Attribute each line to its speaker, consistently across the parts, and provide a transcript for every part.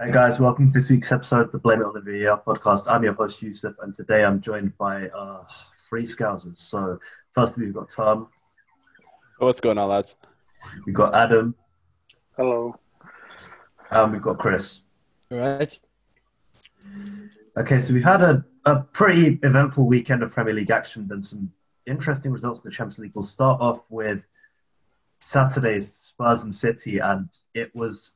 Speaker 1: Hey guys, welcome to this week's episode of the Blame It on the VAR podcast. I'm your host Yusuf, and today I'm joined by uh, three scousers. So, firstly, we've got Tom,
Speaker 2: What's going on, lads?
Speaker 1: we've got Adam,
Speaker 3: Hello.
Speaker 1: and we've got Chris.
Speaker 4: All right.
Speaker 1: Okay, so we've had a, a pretty eventful weekend of Premier League action and some interesting results in the Champions League. We'll start off with Saturday's Spurs and City, and it was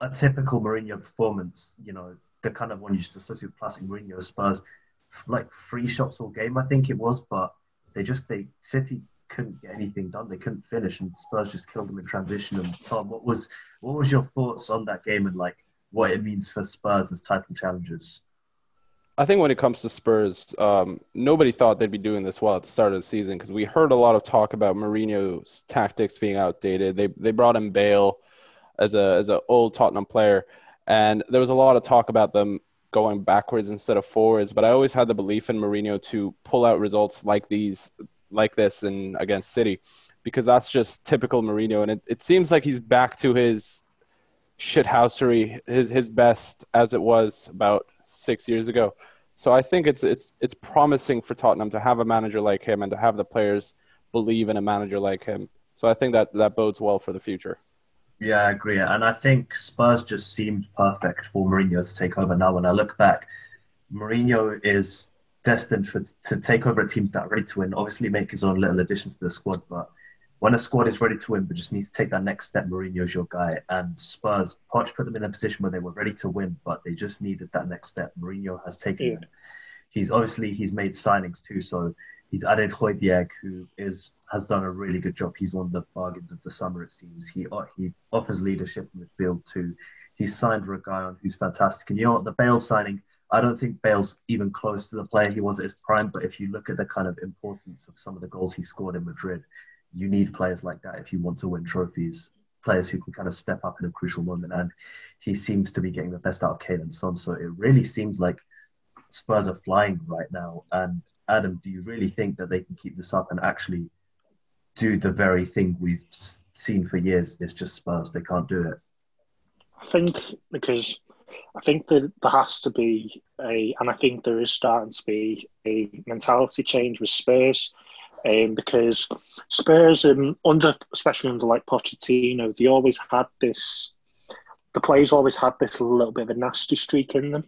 Speaker 1: a typical Mourinho performance. You know, the kind of one you just associate with classic Mourinho Spurs, like three shots all game, I think it was, but they just they City couldn't get anything done. They couldn't finish, and Spurs just killed them in transition. And Tom, what was what was your thoughts on that game and like what it means for Spurs as title challengers?
Speaker 2: I think when it comes to Spurs, um, nobody thought they'd be doing this well at the start of the season because we heard a lot of talk about Mourinho's tactics being outdated. They they brought in Bale as a as an old Tottenham player, and there was a lot of talk about them going backwards instead of forwards. But I always had the belief in Mourinho to pull out results like these, like this, and against City, because that's just typical Mourinho. And it, it seems like he's back to his shithousery, his his best as it was about six years ago. So I think it's it's it's promising for Tottenham to have a manager like him and to have the players believe in a manager like him. So I think that that bodes well for the future.
Speaker 1: Yeah, I agree. And I think Spurs just seemed perfect for Mourinho to take over. Now, when I look back, Mourinho is destined for to take over a team that are ready to win. Obviously, make his own little additions to the squad, but when a squad is ready to win but just needs to take that next step, Mourinho's your guy. And Spurs, Poch put them in a position where they were ready to win, but they just needed that next step. Mourinho has taken
Speaker 3: Yeah.
Speaker 1: it. He's obviously he's made signings too, so he's added Højbjerg, who is has done a really good job. He's one of the bargains of the summer, it seems. He uh, he offers leadership in midfield too. He's signed Reguilon, who's fantastic. And you know what? The Bale signing, I don't think Bale's even close to the player he was at his prime. But if you look at the kind of importance of some of the goals he scored in Madrid, you need players like that if you want to win trophies. Players who can kind of step up in a crucial moment. And he seems to be getting the best out of Kane and Son. So it really seems like Spurs are flying right now. And Adam, do you really think that they can keep this up and actually do the very thing we've seen for years? It's just Spurs. They can't do it.
Speaker 3: I think because I think that there has to be a, and I think there is starting to be a mentality change with Spurs, um, because Spurs, um, under especially under like Pochettino, they always had this. The players always had this little bit of a nasty streak in them,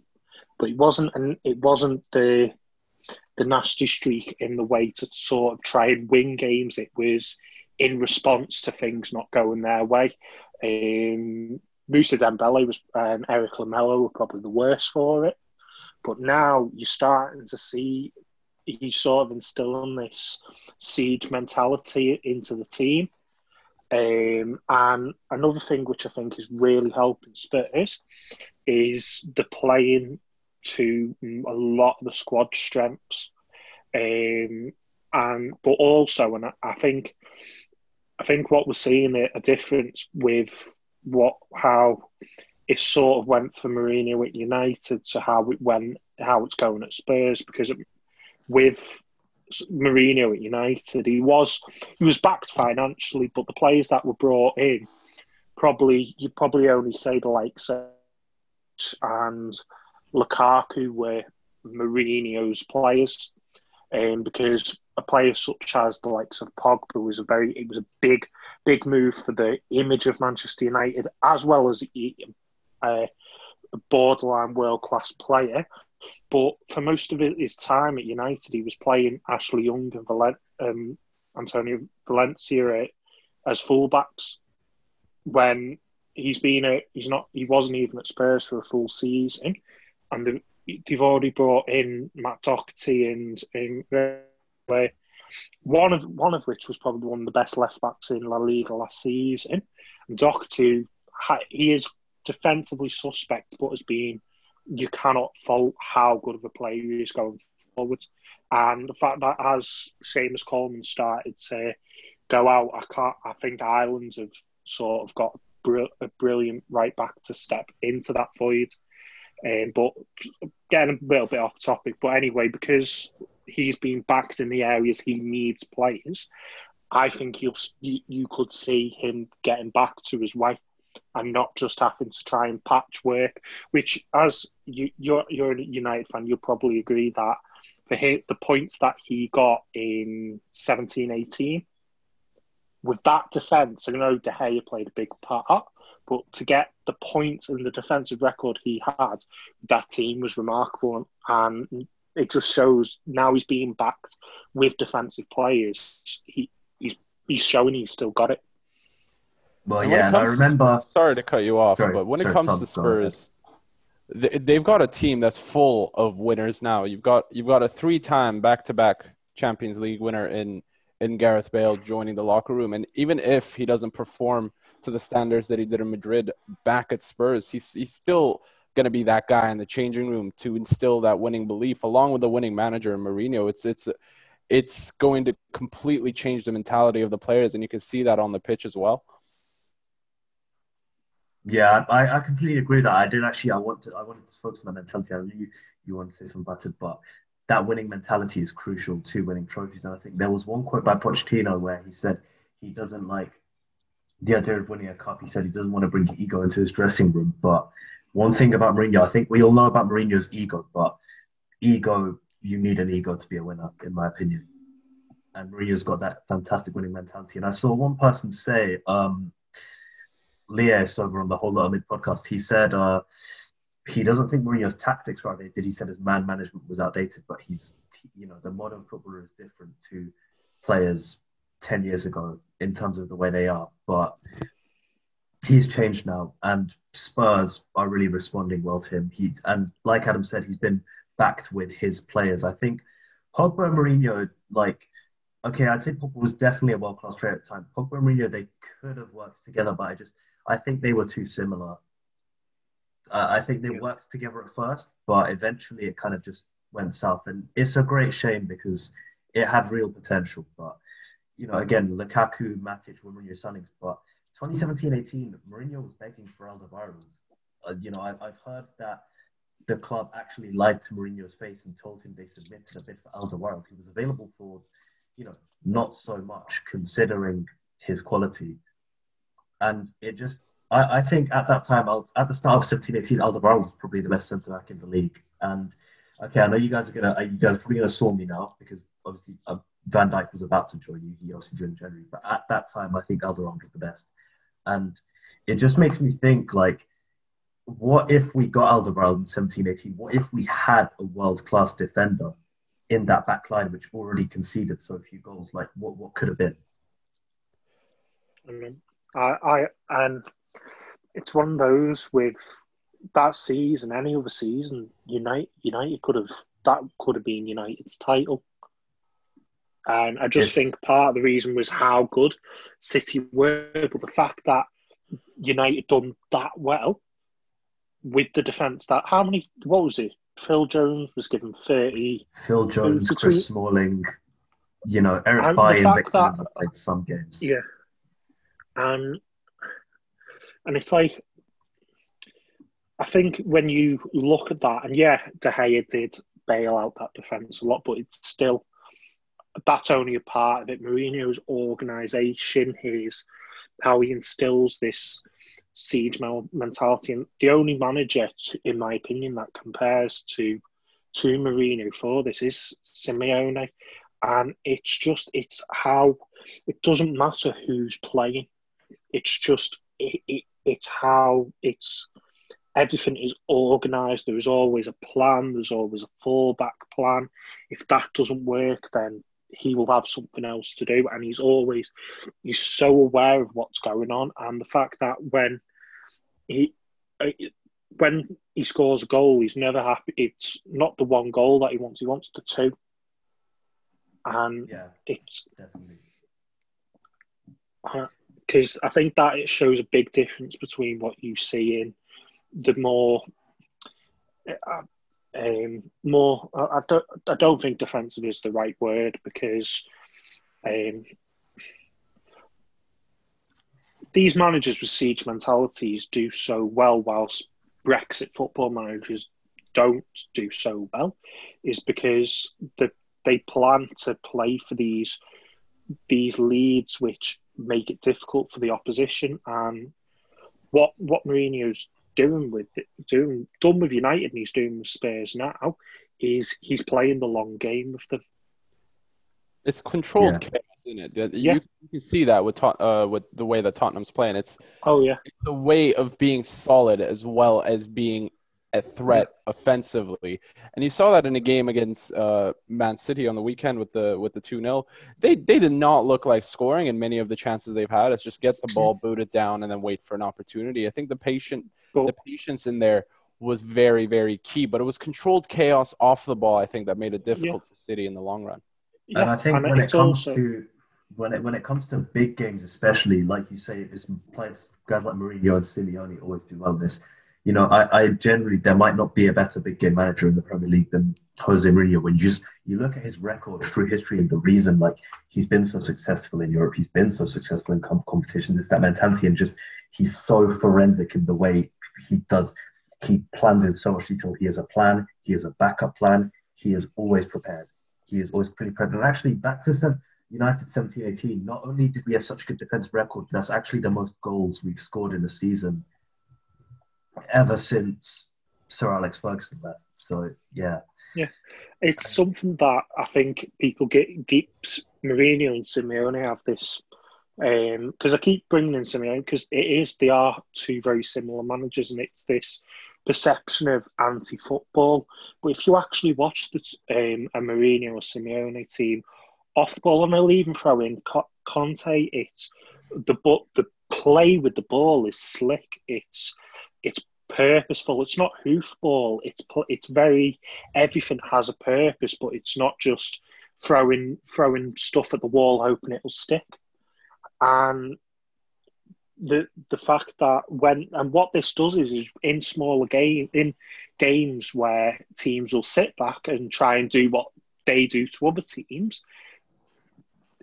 Speaker 3: but it wasn't, and it wasn't the the nasty streak in the way to sort of try and win games. It was in response to things not going their way. Um, Musa Dembele was and Erik Lamela were probably the worst for it. But now you're starting to see he's sort of instilling this siege mentality into the team. Um, and another thing which I think is really helping Spurs is the playing to a lot of the squad strengths. Um, and but also, and I, think I think what we're seeing a difference with what how it sort of went for Mourinho at United to how it went how it's going at Spurs because it, with Mourinho at United he was he was backed financially but the players that were brought in probably you probably only say the likes of and Lukaku were Mourinho's players um, because a player such as the likes of Pogba was a very it was a big big move for the image of Manchester United as well as uh, a borderline world class player. But for most of his time at United, he was playing Ashley Young and Valen- um, Antonio Valencia as fullbacks. When he's been a, he's not he wasn't even at Spurs for a full season, and they've, already brought in Matt Doherty and, uh, one of one of which was probably one of the best left backs in La Liga last season. And Doherty, he is defensively suspect, but has been you cannot fault how good of a player he is going forward. And the fact that as Seamus Coleman started to go out, I can't. I think Ireland have sort of got a brilliant right back to step into that void. Um, but getting a little bit off topic, but anyway, because he's been backed in the areas he needs players, I think you, you could see him getting back to his way and not just having to try and patchwork. Which, as you, you're you're a United fan, you'll probably agree that the the points that he got in 17-18 with that defence, I know De Gea played a big part, but to get the points and the defensive record he had, that team was remarkable, and it just shows now he's being backed with defensive players. He he's he's showing he's still got it.
Speaker 1: Well, yeah, I remember.
Speaker 2: To, sorry to cut you off, sorry, but when sorry, it comes Tom, to Spurs, they've got a team that's full of winners now. You've got you've got a three-time back-to-back Champions League winner in in Gareth Bale joining the locker room, and even if he doesn't perform to the standards that he did in Madrid back at Spurs, he's he's still going to be that guy in the changing room to instill that winning belief, along with the winning manager Mourinho. It's it's it's going to completely change the mentality of the players, and you can see that on the pitch as well.
Speaker 1: Yeah, I, I completely agree with that I did actually. I want to. I wanted to focus on the mentality. I knew you wanted to say something about it, but that winning mentality is crucial to winning trophies. And I think there was one quote by Pochettino where he said he doesn't like the idea of winning a cup. He said he doesn't want to bring ego into his dressing room. But one thing about Mourinho, I think we all know about Mourinho's ego, but ego, you need an ego to be a winner, in my opinion. And Mourinho's got that fantastic winning mentality. And I saw one person say, um, Lies over on the Whole Lot Mid podcast, he said uh, he doesn't think Mourinho's tactics were outdated. He said his man management was outdated, but he's, you know, the modern footballer is different to players 10 years ago in terms of the way they are. But he's changed now, and Spurs are really responding well to him. He's, and like Adam said, he's been backed with his players. I think Pogba and Mourinho, like, okay, I'd say Pogba was definitely a world class player at the time. Pogba and Mourinho, they could have worked together, but I just I think they were too similar. Uh, I think they worked together at first, but eventually it kind of just went south. And it's a great shame because it had real potential. But, you know, again, Lukaku, Matic Mourinho signings. But 2017-18, Mourinho was begging for Alderweireld. Uh, you know, I've, I've heard that the club actually lied to Mourinho's face and told him they submitted a bid for Alderweireld. He was available for, you know, not so much considering his quality and it just I, I think at that time at the start of 17 18 Alderweireld was probably the best centre back in the league and okay I know you guys are gonna you guys are probably gonna storm me now because obviously uh, Van Dijk was about to join you. He obviously joined January but at that time I think Alderweireld was the best. And it just makes me think like what if we got Alderweireld in 17 18 what if we had a world class defender in that back line which already conceded so few goals? Like what what could have been? Mm-hmm.
Speaker 3: I, I and it's one of those with that season, any other season, United United could have that could have been United's title. And I just yes. think part of the reason was how good City were, but the fact that United done that well with the defence that how many what was it? Phil Jones was given thirty.
Speaker 1: Phil Jones, Chris Smalling, you know, Eric Bailly and Victor played some games.
Speaker 3: Yeah. And and it's like I think when you look at that, and yeah, De Gea did bail out that defence a lot, but it's still that's only a part of it. Mourinho's organisation, his how he instills this siege mentality, and the only manager, in my opinion, that compares to to Mourinho for this is Simeone, and it's just it's how it doesn't matter who's playing. It's just it, it, it's how it's everything is organized. There is always a plan. There's always a fallback plan. If that doesn't work, then he will have something else to do. And he's always he's so aware of what's going on. And the fact that when he when he scores a goal, he's never happy. It's not the one goal that he wants. He wants the two. And
Speaker 1: yeah,
Speaker 3: it's
Speaker 1: definitely.
Speaker 3: Uh, because I think that it shows a big difference between what you see in the more. Uh, um, more, I, don't. I don't think defensive is the right word because um, these managers with siege mentalities do so well, whilst Brexit football managers don't do so well, is because the, they plan to play for these these leads which make it difficult for the opposition. And what what Mourinho's doing with doing done with United and he's doing with Spurs now is he's playing the long game with them.
Speaker 2: It's controlled
Speaker 1: Yeah.
Speaker 2: chaos, isn't it? You,
Speaker 3: Yeah.
Speaker 2: you can see that with Tot- uh, with the way that Tottenham's playing. It's
Speaker 3: Oh yeah,
Speaker 2: the way of being solid as well as being a threat offensively. And you saw that in a game against uh, Man City on the weekend with the with the 2-0. They they did not look like scoring in many of the chances they've had. It's just get the ball, boot it down, and then wait for an opportunity. I think the patient
Speaker 3: but
Speaker 2: the patience in there was very, very key. But it was controlled chaos off the ball, I think, that made it difficult for City in the long run.
Speaker 3: yeah,
Speaker 1: and I think when it comes
Speaker 3: also
Speaker 1: to when it when it comes to big games, especially like you say, it's players guys like Mourinho and Simeone always do well. This, you know, I, I generally there might not be a better big game manager in the Premier League than Jose Mourinho. When you just you look at his record through history and the reason like he's been so successful in Europe, he's been so successful in com- competitions. It's that mentality and just he's so forensic in the way he does. He plans in so much detail. He has a plan. He has a backup plan. He is always prepared he is always pretty prepared. And actually, back to some United 17 18, not only did we have such a good defensive record, that's actually the most goals we've scored in a season ever since Sir Alex Ferguson left. So, yeah.
Speaker 3: yeah, it's something that I think people get keeps Mourinho and Simeone have this because I keep bringing in Simeone because it is they are two very similar managers and it's this perception of anti-football. But if you actually watch the um, a Mourinho or Simeone team off ball, and I'll even throw in Conte, it's the but the play with the ball is slick. It's it's purposeful. It's not hoofball. It's it's very everything has a purpose, but it's not just throwing throwing stuff at the wall hoping it'll stick. And the the fact that when and what this does is is in smaller game in games where teams will sit back and try and do what they do to other teams,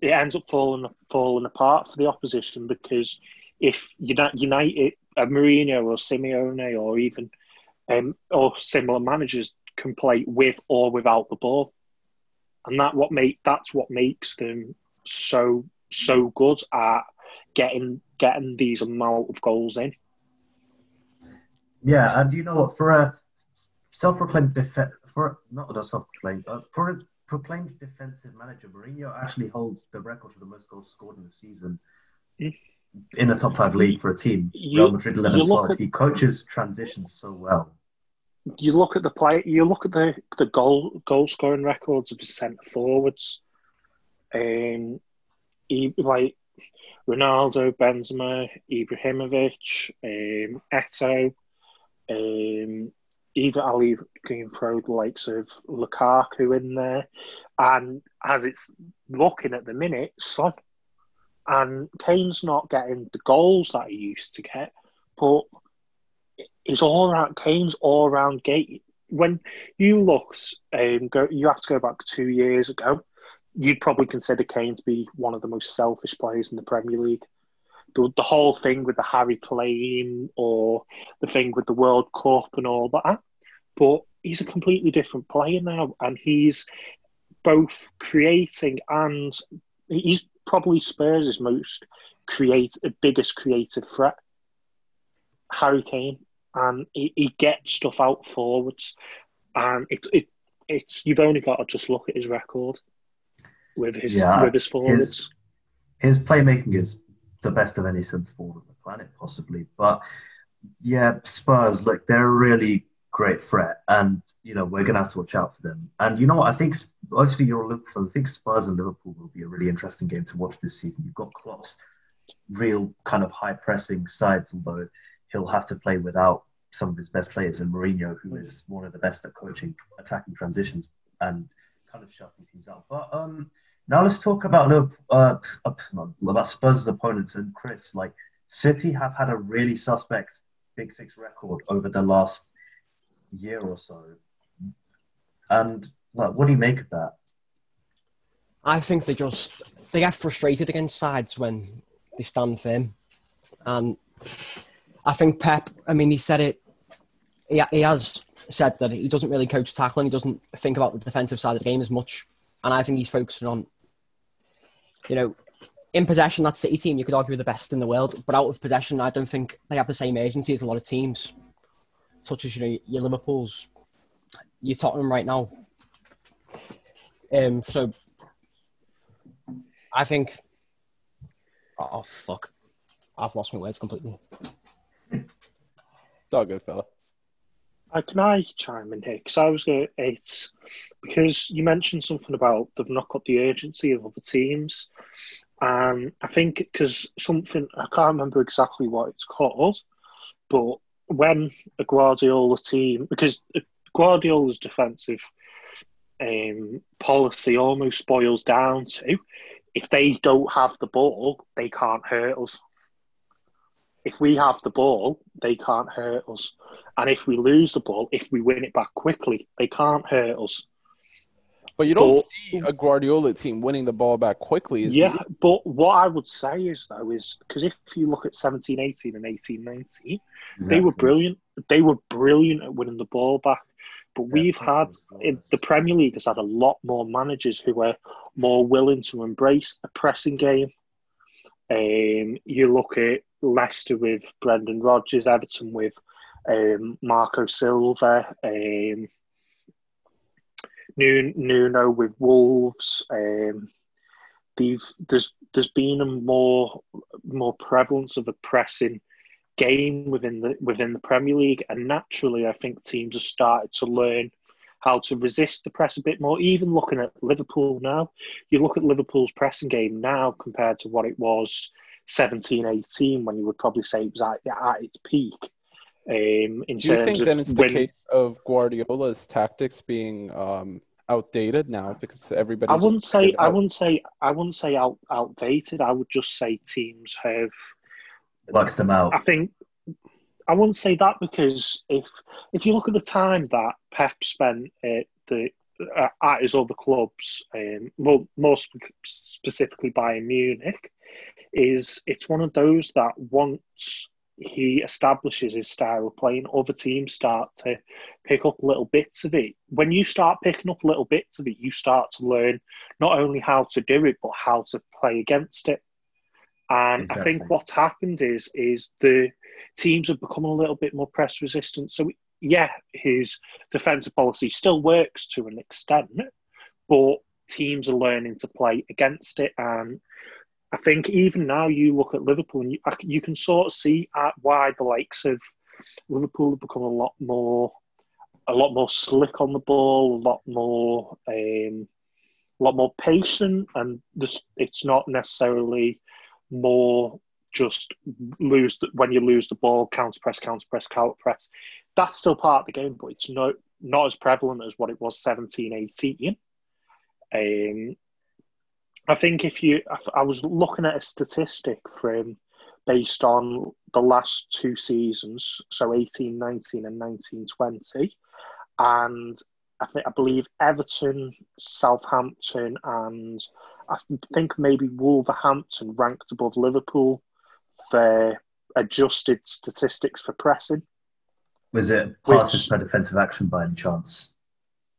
Speaker 3: it ends up falling falling apart for the opposition because if United, United a Mourinho or Simeone or even um, or similar managers can play with or without the ball, and that what make that's what makes them so so good at getting getting these amount of goals in.
Speaker 1: Yeah, and you know what? For a self-proclaimed def- for not a self-proclaimed, uh, for a proclaimed defensive manager, Mourinho actually holds the record for the most goals scored in a season
Speaker 3: Mm.
Speaker 1: In a top five league for a team.
Speaker 3: You-
Speaker 1: Real Madrid 11 12.
Speaker 3: at-
Speaker 1: He coaches transitions so well.
Speaker 3: You look at the play. You look at the the goal goal scoring records of his centre forwards. Um, he, like Ronaldo, Benzema, Ibrahimovic, um, Eto'o, um, even I'll even throw the likes of Lukaku in there, and as it's looking at the minute, Son. And Kane's not getting the goals that he used to get, but his all round Kane's all round gate. When you looked, um, go, you have to go back two years ago. You'd probably consider Kane to be one of the most selfish players in the Premier League. The, the whole thing with the Harry Kane or the thing with the World Cup and all that. But he's a completely different player now, and he's both creating and he's probably Spurs' is most create the biggest creative threat. Harry Kane, and he, he gets stuff out forwards, and it it it's you've only got to just look at his record with his
Speaker 1: Yeah,
Speaker 3: with his forwards.
Speaker 1: His playmaking is the best of any centre forward on the planet, possibly. But yeah, Spurs, look, they're a really great threat, and you know we're gonna have to watch out for them. And you know what? I think obviously you're fan. I think Spurs and Liverpool will be a really interesting game to watch this season. You've got Klopp's real kind of high pressing sides, although he'll have to play without some of his best players, and Mourinho, who is one of the best at coaching attacking transitions and kind of shutting teams out. But um, now let's talk about Liverpool, uh, about Spurs' opponents and Chris. Like City have had a really suspect Big Six record over the last year or so, and like, what do you make of that?
Speaker 4: I think they just they get frustrated against sides when they stand firm, and I think Pep. I mean, he said it. He, he has said that he doesn't really coach tackling. He doesn't think about the defensive side of the game as much, and I think he's focusing on, you know, in possession, that City team, you could argue, the best in the world. But out of possession, I don't think they have the same agency as a lot of teams, such as you know your Liverpool's, your Tottenham right now. Um, so I think. Oh fuck! I've lost my words completely.
Speaker 2: It's all good, fella.
Speaker 3: Uh, can I chime in here? Because I was going to, it's because you mentioned something about they've not got the urgency of other teams. And I think because something, I can't remember exactly what it's called, but when a Guardiola team, because Guardiola's defensive um, policy almost boils down to if they don't have the ball, they can't hurt us. If we have the ball, they can't hurt us. And if we lose the ball, if we win it back quickly, they can't hurt us.
Speaker 2: But you don't
Speaker 3: But-
Speaker 2: see a Guardiola team winning the ball back quickly. Is
Speaker 3: Yeah, but what I would say is, though, is because if you look at 17 18 and 18 19, they were brilliant. They were brilliant at winning the ball back. But we've had in the Premier League has had a lot more managers who are more willing to embrace a pressing game. Um, you look at Leicester with Brendan Rodgers, Everton with um, Marco Silva, um, Nu- Nuno with Wolves. Um, there's there's been a more more prevalence of a pressing game within the within the Premier League, and naturally, I think teams have started to learn how to resist the press a bit more. Even looking at Liverpool now, you look at Liverpool's pressing game now compared to what it was 17, 18, when you would probably say it was at, at its peak. Um, in
Speaker 2: Do you
Speaker 3: terms
Speaker 2: think
Speaker 3: of
Speaker 2: then it's the
Speaker 3: winning.
Speaker 2: case of Guardiola's tactics being um, outdated now because everybody?
Speaker 3: I wouldn't say I wouldn't say I wouldn't say out, outdated. I would just say teams have
Speaker 1: Works them out.
Speaker 3: I think I wouldn't say that because if if you look at the time that Pep spent at the uh, at his other clubs, um, well, more sp- specifically Bayern Munich, is it's one of those that once he establishes his style of playing, other teams start to pick up little bits of it. When you start picking up little bits of it, you start to learn not only how to do it, but how to play against it. And I think what's happened is is the teams have become a little bit more press resistant. So yeah, his defensive policy still works to an extent, but teams are learning to play against it. And I think even now you look at Liverpool and you, you can sort of see at why the likes of Liverpool have become a lot more a lot more slick on the ball, a lot more um, a lot more patient, and this it's not necessarily more just lose the, when you lose the ball, counter press, counter press, counter press. That's still part of the game, but it's not not as prevalent as what it was 17, 18. Um, I think if you, I was looking at a statistic from based on the last two seasons, so 18, 19 and 19, 20. And I think I believe Everton, Southampton, and I think maybe Wolverhampton ranked above Liverpool for adjusted statistics for pressing.
Speaker 1: Was it
Speaker 3: Which-
Speaker 1: passes per defensive action by any chance?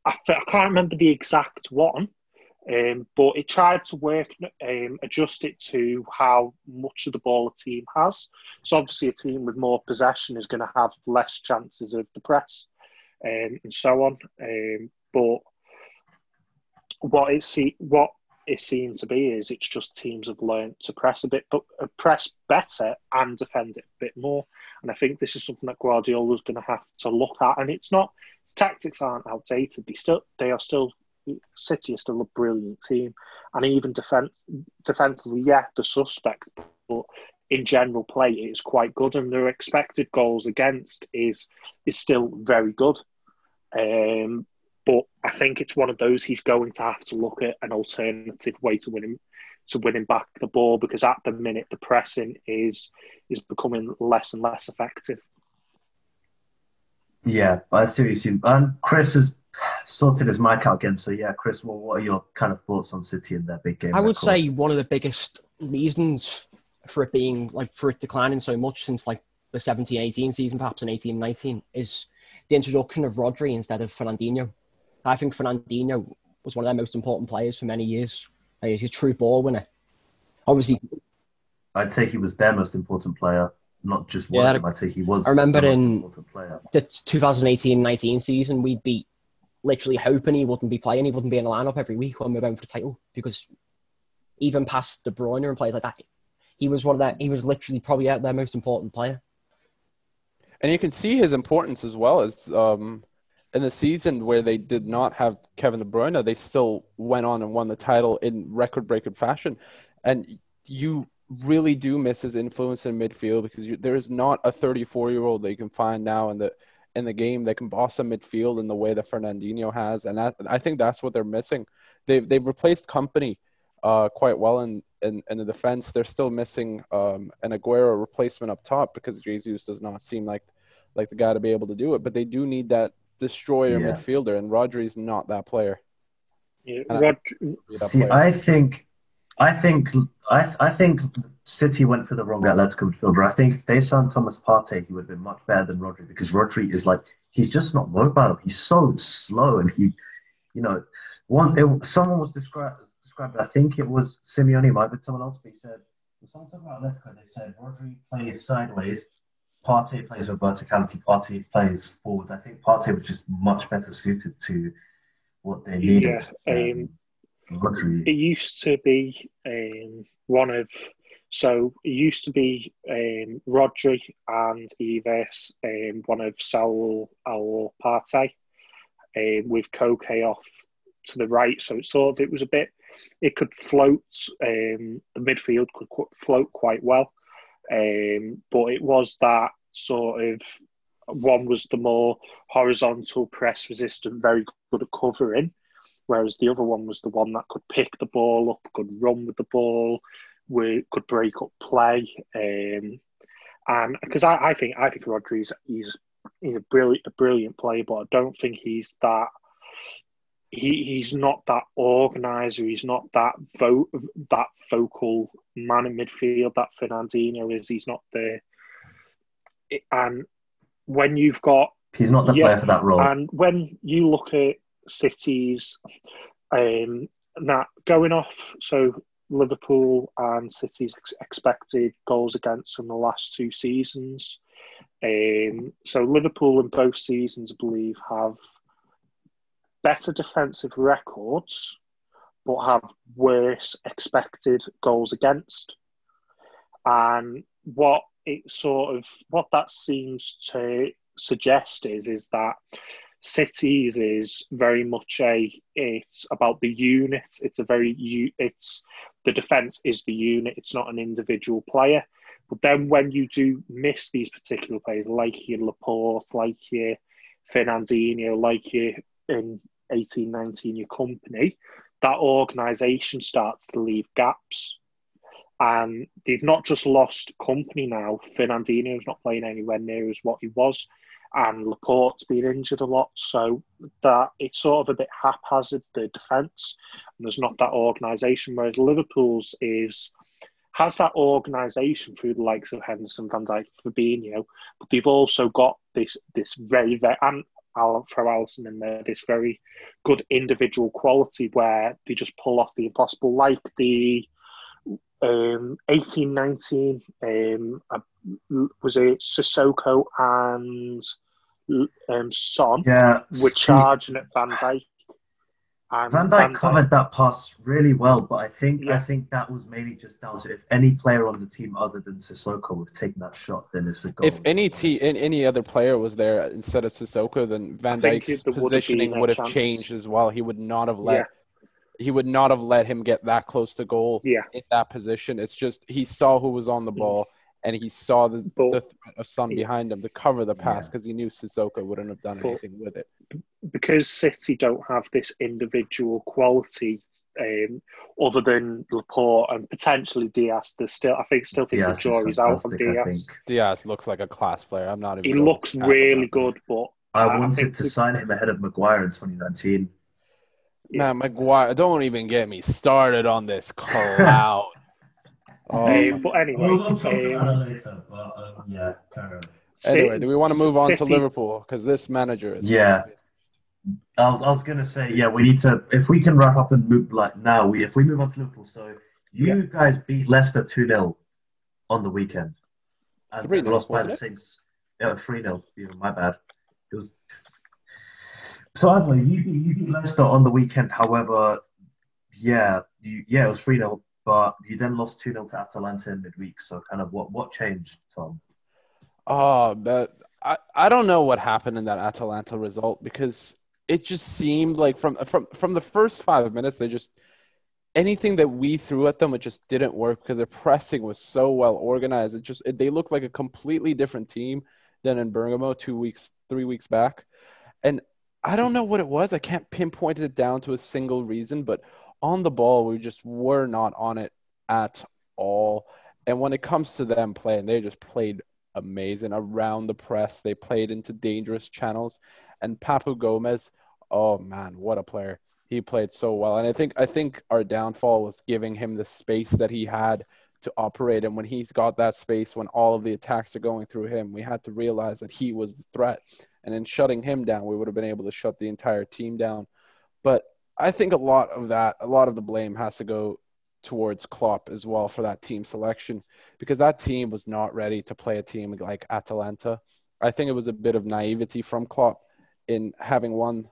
Speaker 3: I, I can't remember the exact one, um, but it tried to work, um, adjust it to how much of the ball a team has. So obviously, a team with more possession is going to have less chances of the press, um, and so on. Um, but what it see what it seemed to be is it's just teams have learned to press a bit, but uh, press better and defend it a bit more. And I think this is something that Guardiola's going to have to look at. And it's not his tactics aren't outdated. They still they are still City are still a brilliant team, and even defense defensively, yeah, the suspect, but in general play it is quite good, and their expected goals against is is still very good. Um, but I think it's one of those he's going to have to look at an alternative way to win him to winning back the ball because at the minute the pressing is is becoming less and less effective.
Speaker 1: Yeah, I see what you see. And Chris has sorted his mic out again. So yeah, Chris, well, what are your kind of thoughts on City in their big game?
Speaker 4: I would say one of the biggest reasons for it being like for it declining so much since like the 17 18 season, perhaps in 18 19, is the introduction of Rodri instead of Fernandinho. I think Fernandinho was one of their most important players for many years. He's a true ball winner. Obviously,
Speaker 1: I'd say he was their most important player, not just one
Speaker 4: Yeah.
Speaker 1: I'd say he was
Speaker 4: I remember
Speaker 1: the
Speaker 4: in-
Speaker 1: important
Speaker 4: the 2018-19 season, we'd be literally hoping he wouldn't be playing. He wouldn't be in the lineup every week when we we're going for the title because even past De Bruyne and players like that, he was one of that. He was literally probably their most important player.
Speaker 2: And you can see his importance as well as um, in the season where they did not have Kevin De Bruyne, they still went on and won the title in record-breaking fashion. And you really do miss his influence in midfield because you, there is not a 34-year-old that you can find now in the in the game that can boss a midfield in the way that Fernandinho has, and that, I think that's what they're missing. They've they've replaced Kompany uh, quite well in, in in the defense. They're still missing um, an Aguero replacement up top because Jesus does not seem like like the guy to be able to do it. But they do need that destroyer
Speaker 1: Yeah.
Speaker 2: midfielder, and Rodri's not that player.
Speaker 3: Yeah,
Speaker 2: I-
Speaker 3: Rod,
Speaker 2: that
Speaker 1: See,
Speaker 2: player.
Speaker 1: I think, I think, I, I think City went for the wrong Atletico midfielder. I think if they signed Thomas Partey, he would have been much better than Rodri because Rodri is like he's just not mobile. He's so slow, and he, you know, one it, someone was described described. I think it was Simeone, might be someone else. But he said when someone talking about Atletico, they said Rodri plays sideways. Partey plays with verticality. Partey plays forwards. I think Partey was just much better suited to what they needed.
Speaker 3: Yeah, um,
Speaker 1: Rodri.
Speaker 3: it used to be um, one of so it used to be um, Rodri and Eves, um, one of Saul Al Partey, um, with Koke off to the right. So it sort of it was a bit. It could float. Um, the midfield could float quite well, um, but it was that sort of one was the more horizontal press resistant, very good at covering, whereas the other one was the one that could pick the ball up, could run with the ball, could break up play. Um, and because I, I think I think Rodri's he's he's a brilliant a brilliant player, but I don't think he's that. He, he's not that organizer. He's not that vo- that vocal man in midfield that Fernandinho is. He's not the and when you've got
Speaker 1: He's not the
Speaker 3: Yeah,
Speaker 1: player for that role.
Speaker 3: and when you look at cities, um, now going off, so Liverpool and City's ex- expected goals against in the last two seasons. Um, so Liverpool in both seasons, I believe, have better defensive records, but have worse expected goals against. And what it sort of what that seems to suggest is is that cities is very much a it's about the unit. It's a very it's the defense is the unit. It's not an individual player. But then when you do miss these particular players like your Laporte like your Fernandinho like your in 18 19 your Kompany that organisation starts to leave gaps and they've not just lost Kompany now. Fernandinho's not playing anywhere near as what he was, and Laporte's been injured a lot. So that it's sort of a bit haphazard the defence, and there's not that organisation. Whereas Liverpool's is has that organisation through the likes of Henderson, Van Dijk, Fabinho, but they've also got this this very very and I'll throw Alisson in there. This very good individual quality where they just pull off the impossible, like the um, 18, 19, um, uh, was it Sissoko and um, Son
Speaker 1: yeah,
Speaker 3: were charging at Van Dijk. And
Speaker 1: Van Dijk covered that pass really well, but I think I think that was mainly just down to if any player on the team other than Sissoko was taking that shot, then it's a goal.
Speaker 2: If any t- in any other player was there instead of Sissoko, then Van
Speaker 3: I think
Speaker 2: Dijk's
Speaker 3: there would have
Speaker 2: positioning would have changed as well. He would not have let
Speaker 3: Yeah.
Speaker 2: he would not have let him get that close to goal
Speaker 3: Yeah.
Speaker 2: in that position. It's just he saw who was on the
Speaker 3: Mm.
Speaker 2: ball and he saw the,
Speaker 3: But-
Speaker 2: the threat of Son behind him to cover the pass
Speaker 1: Yeah.
Speaker 2: because he knew Sissoko wouldn't have done
Speaker 3: But-
Speaker 2: anything with it.
Speaker 3: Because City don't have this individual quality um, other than Laporte and potentially Dias. There's still, I think, still think
Speaker 1: Dias
Speaker 3: the
Speaker 1: is
Speaker 3: jury's out on
Speaker 1: Dias.
Speaker 2: Dias looks like a class player. I'm not even.
Speaker 3: He
Speaker 2: going
Speaker 3: looks really good, but
Speaker 1: I
Speaker 3: I
Speaker 1: wanted
Speaker 3: think
Speaker 1: to
Speaker 3: the-
Speaker 1: sign him ahead of Maguire in 2019.
Speaker 2: Man, Maguire, don't even get me started on this cloud. oh,
Speaker 3: Um, but anyway,
Speaker 1: We'll, we'll talk
Speaker 3: um,
Speaker 1: about it later, but um, yeah, carry
Speaker 2: anyway, do we want to move on to Liverpool because this manager is
Speaker 1: Yeah. I was, I was gonna say, yeah, we need to if we can wrap up and move like now. We if we move on to Liverpool, so You
Speaker 2: Yeah.
Speaker 1: guys beat Leicester 2 0 on the weekend. And
Speaker 2: 3-0,
Speaker 1: lost by the
Speaker 2: it?
Speaker 1: six. Yeah, 3 0. My bad. It was. So, anyway, you you beat Leicester on the weekend. However, yeah, you, yeah, it was 3 0, but you then lost 2 0 to Atalanta in midweek. So, kind of what, what changed, Tom?
Speaker 2: Oh, but I, I don't know what happened in that Atalanta result because it just seemed like from from from the first five minutes they just anything that we threw at them it just didn't work because their pressing was so well organized. It just it, they looked like a completely different team than in Bergamo two weeks three weeks back, and I don't know what it was. I can't pinpoint it down to a single reason, but on the ball we just were not on it at all. And when it comes to them playing, they just played amazing around the press. They played into dangerous channels. And Papu Gomez, oh man, what a player. He played so well. And I think I think our downfall was giving him the space that he had to operate. And when he's got that space, when all of the attacks are going through him, we had to realize that he was the threat. And in shutting him down, we would have been able to shut the entire team down. But I think a lot of that, a lot of the blame has to go towards Klopp as well for that team selection because that team was not ready to play a team like Atalanta. I think it was a bit of naivety from Klopp in having won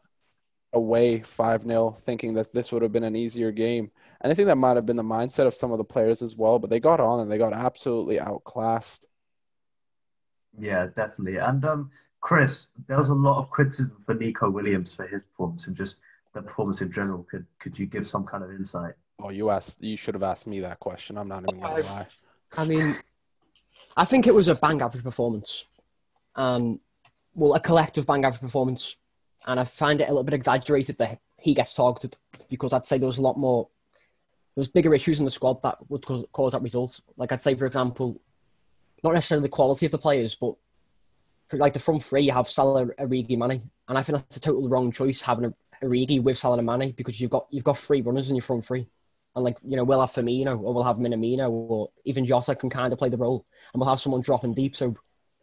Speaker 2: away 5 0, thinking that this would have been an easier game. And I think that might have been the mindset of some of the players as well, but they got on and they got absolutely outclassed.
Speaker 1: Yeah, definitely. And um, Chris, there was a lot of criticism for Neco Williams for his performance and just the performance in general. Could could you give some kind of insight?
Speaker 2: Oh, you asked, you should have asked me that question. I'm not even going to lie.
Speaker 4: I mean, I think it was a bang average performance, and well, a collective bang average performance. And I find it a little bit exaggerated that he gets targeted because I'd say there was a lot more, there was bigger issues in the squad that would cause, cause that result. Like I'd say, for example, not necessarily the quality of the players, but for like the front three, you have Salah, Origi, Mane, and I think that's a total wrong choice having a Origi with Salah and Mane because you've got you've got three runners in your front three. And like, you know, we'll have Firmino or we'll have Minamino or even Jota can kind of play the role and we'll have someone dropping deep. So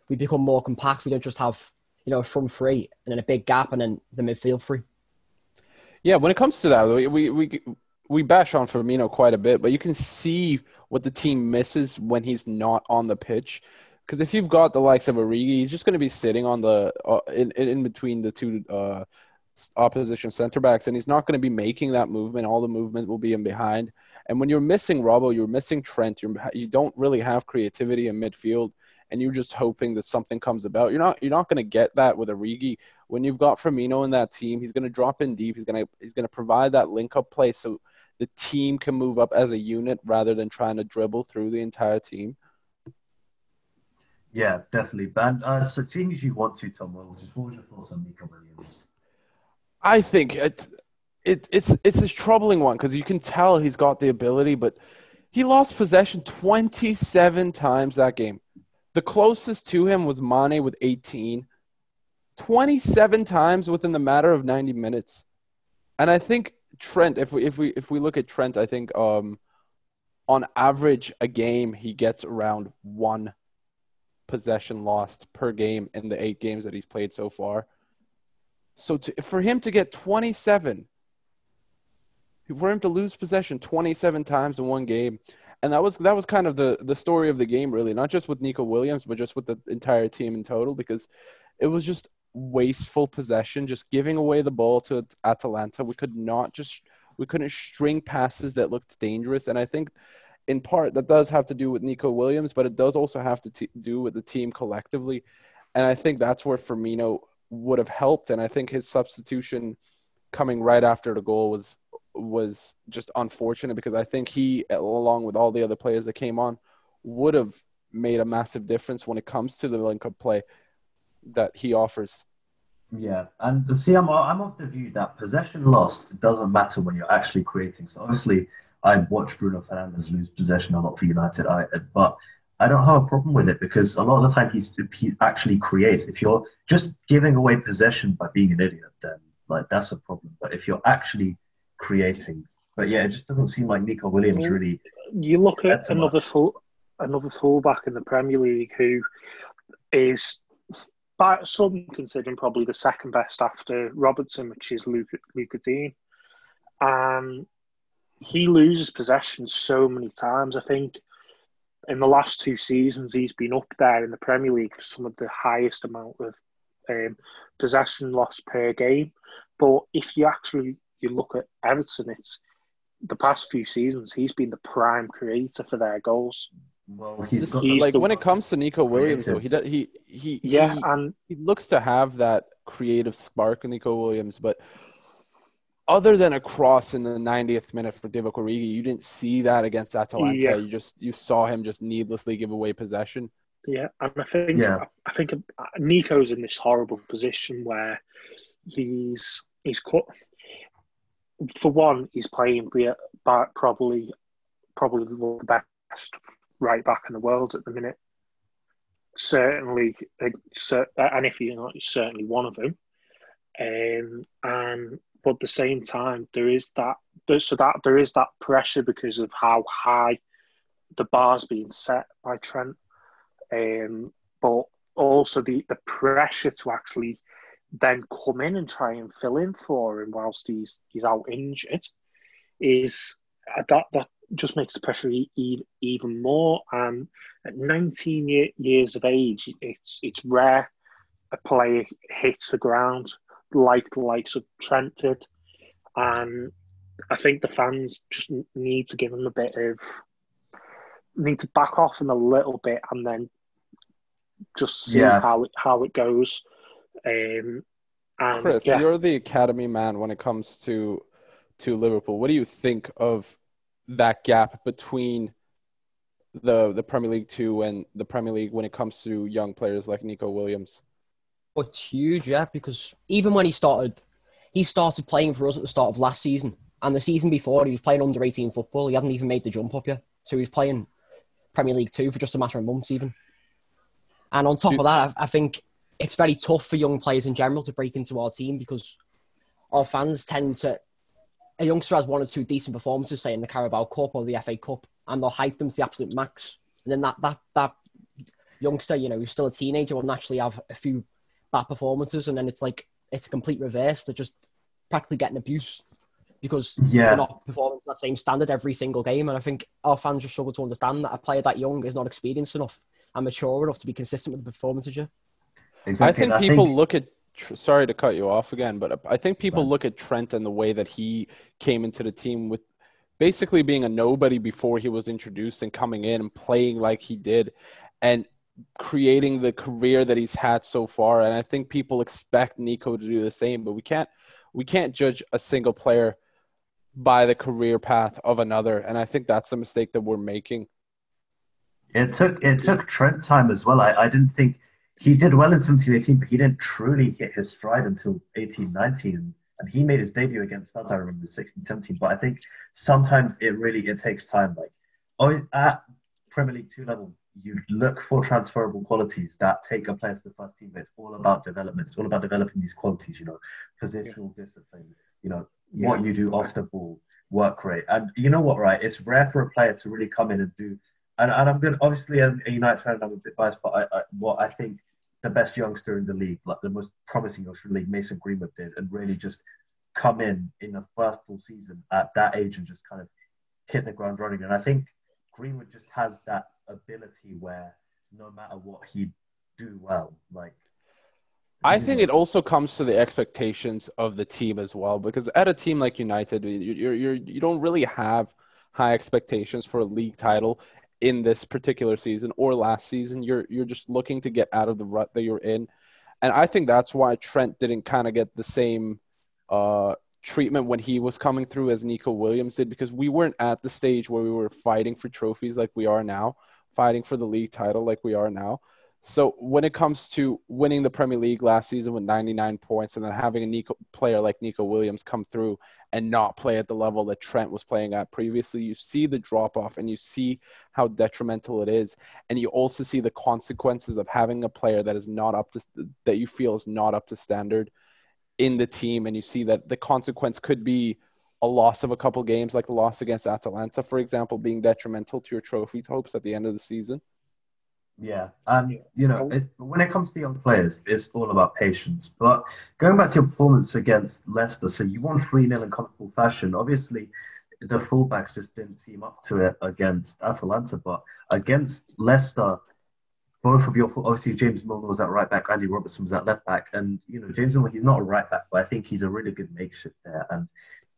Speaker 4: we become more compact. We don't just have, you know, a front three and then a big gap and then the midfield three.
Speaker 2: Yeah, when it comes to that, we we we, we bash on Firmino quite a bit, but you can see what the team misses when he's not on the pitch. Because if you've got the likes of Origi, he's just going to be sitting on the uh, in in between the two uh, opposition center backs, and he's not going to be making that movement. All the movement will be in behind. And when you're missing Robbo, you're missing Trent. You're, you don't really have creativity in midfield, and you're just hoping that something comes about. You're not you're not going to get that with Origi. When you've got Firmino in that team, he's going to drop in deep. He's going to he's going to provide that link up play so the team can move up as a unit rather than trying to dribble through the entire team.
Speaker 1: Yeah, definitely. And uh, so, seeing as you want to, Tom, what was your thoughts on Neco Williams?
Speaker 2: I think it, it it's it's a troubling one because you can tell he's got the ability, but he lost possession 27 times that game. The closest to him was Mane with 18. 27 times within the matter of 90 minutes. And I think Trent, if we if we if we look at Trent, I think um on average a game he gets around one possession lost per game in the eight games that he's played so far. So to, for him to get 27, for him to lose possession 27 times in one game, and that was that was kind of the the story of the game, really, not just with Neco Williams, but just with the entire team in total, because it was just wasteful possession, just giving away the ball to Atalanta. We could not just we couldn't string passes that looked dangerous, and I think in part that does have to do with Neco Williams, but it does also have to t- do with the team collectively, and I think that's where Firmino would have helped, and I think his substitution coming right after the goal was was just unfortunate because I think he, along with all the other players that came on, would have made a massive difference when it comes to the link play that he offers.
Speaker 1: Yeah, and see, I'm I'm of the view that possession lost doesn't matter when you're actually creating. So obviously, I watched Bruno Fernandes lose possession a lot for United, I but I don't have a problem with it because a lot of the time he's he actually creates. If you're just giving away possession by being an idiot, then like that's a problem. But if you're actually creating, but yeah, it just doesn't seem like Neco Williams really.
Speaker 3: You look at another full, another fullback in the Premier League who is, by some considering, probably the second best after Robertson, which is Luca, Luca Digne. Um, he loses possession so many times. I think in the last two seasons, he's been up there in the Premier League for some of the highest amount of um, possession loss per game. But if you actually you look at Everton, it's the past few seasons he's been the prime creator for their goals.
Speaker 1: Well, he's,
Speaker 2: Just,
Speaker 1: got,
Speaker 3: he's
Speaker 2: like
Speaker 3: the
Speaker 2: when it comes to Neco Williams, though, he does, he he
Speaker 3: Yeah,
Speaker 2: he,
Speaker 3: and
Speaker 2: he looks to have that creative spark in Neco Williams, but other than a cross in the 90th minute for Divock Origi, you didn't see that against Atalanta.
Speaker 3: Yeah.
Speaker 2: You just you saw him just needlessly give away possession.
Speaker 3: yeah, and I think
Speaker 1: Yeah.
Speaker 3: I think Neco's in this horrible position where he's he's cut. For one, he's playing probably probably the best right back in the world at the minute. Certainly, uh, and if you're not, certainly one of them. Um, and but at the same time, there is that so that there is that pressure because of how high the bar's being set by Trent. Um, but also the the pressure to actually then come in and try and fill in for him whilst he's he's out injured is uh, that that just makes the pressure e- e- even more. And at 19 ye- years of age, it's it's rare a player hits the ground like the likes of Trent did, and I think the fans just need to give him a bit of need to back off him a little bit and then just see
Speaker 1: Yeah.
Speaker 3: how it how it goes. Um, and
Speaker 2: Chris,
Speaker 3: yeah,
Speaker 2: you're the academy man when it comes to to Liverpool. What do you think of that gap between the the Premier League two and the Premier League when it comes to young players like Neco Williams?
Speaker 4: But it's huge, yeah, because even when he started, he started playing for us at the start of last season. And the season before, he was playing under 18 football. He hadn't even made the jump up yet. So he was playing Premier League 2 for just a matter of months, even. And on top
Speaker 2: Do-
Speaker 4: of that, I, I think it's very tough for young players in general to break into our team because our fans tend to. A youngster has one or two decent performances, say in the Carabao Cup or the FA Cup, and they'll hype them to the absolute max. And then that, that, that youngster, you know, who's still a teenager, will naturally have a few bad performances, and then it's like it's a complete reverse. They're just practically getting abuse because
Speaker 1: Yeah.
Speaker 4: they're not performing to that same standard every single game. And I think our fans just struggle to understand that a player that young is not experienced enough and mature enough to be consistent with the performances. Yeah.
Speaker 1: Exactly.
Speaker 2: I think
Speaker 1: and
Speaker 2: people look at. Sorry to cut you off again, but I think people look at Trent and the way that he came into the team with basically being a nobody before he was introduced and coming in and playing like he did, and creating the career that he's had so far. And I think people expect Neco to do the same, but we can't we can't judge a single player by the career path of another. And I think that's the mistake that we're making.
Speaker 1: It took it took Trent time as well. I, I didn't think he did well in 1718, but he didn't truly hit his stride until 1819. And he made his debut against us, I remember, 16 17. But I think sometimes it really it takes time. Like always at Premier League two level, you look for transferable qualities that take a player to the first team. But it's all about development. It's all about developing these qualities, you know, positional discipline, you know, what you do off the ball, work rate. And you know what, right? It's rare for a player to really come in and do and, and I'm good. Obviously, as a United fan, I'm a bit biased, but I, I, what I think the best youngster in the league, like the most promising youngster in the league, Mason Greenwood did, and really just come in in the first full season at that age and just kind of hit the ground running. And I think Greenwood just has that ability where no matter what, he'd do well. Like,
Speaker 2: I think
Speaker 1: know,
Speaker 2: it also comes to the expectations of the team as well, because at a team like United, you you're, you're, you don't really have high expectations for a league title in this particular season or last season. You're you're just looking to get out of the rut that you're in, and I think that's why Trent didn't kind of get the same uh, treatment when he was coming through as Neco Williams did, because we weren't at the stage where we were fighting for trophies like we are now, fighting for the league title like we are now. So when it comes to winning the Premier League last season with 99 points and then having a Neco, player like Neco Williams come through and not play at the level that Trent was playing at previously, you see the drop off and you see how detrimental it is. And you also see the consequences of having a player that is not up to that you feel is not up to standard in the team. And you see that the consequence could be a loss of a couple games, like the loss against Atalanta, for example, being detrimental to your trophy hopes at the end of the season.
Speaker 1: Yeah, and you know, it, when it comes to young players, it's all about patience. But going back to your performance against Leicester, so you won 3 0 in comfortable fashion. Obviously, the fullbacks just didn't seem up to it against Atalanta, but against Leicester, both of your obviously James Milner was at right back, Andy Robertson was at left back, and you know James Milner he's not a right back, but I think he's a really good makeshift there, and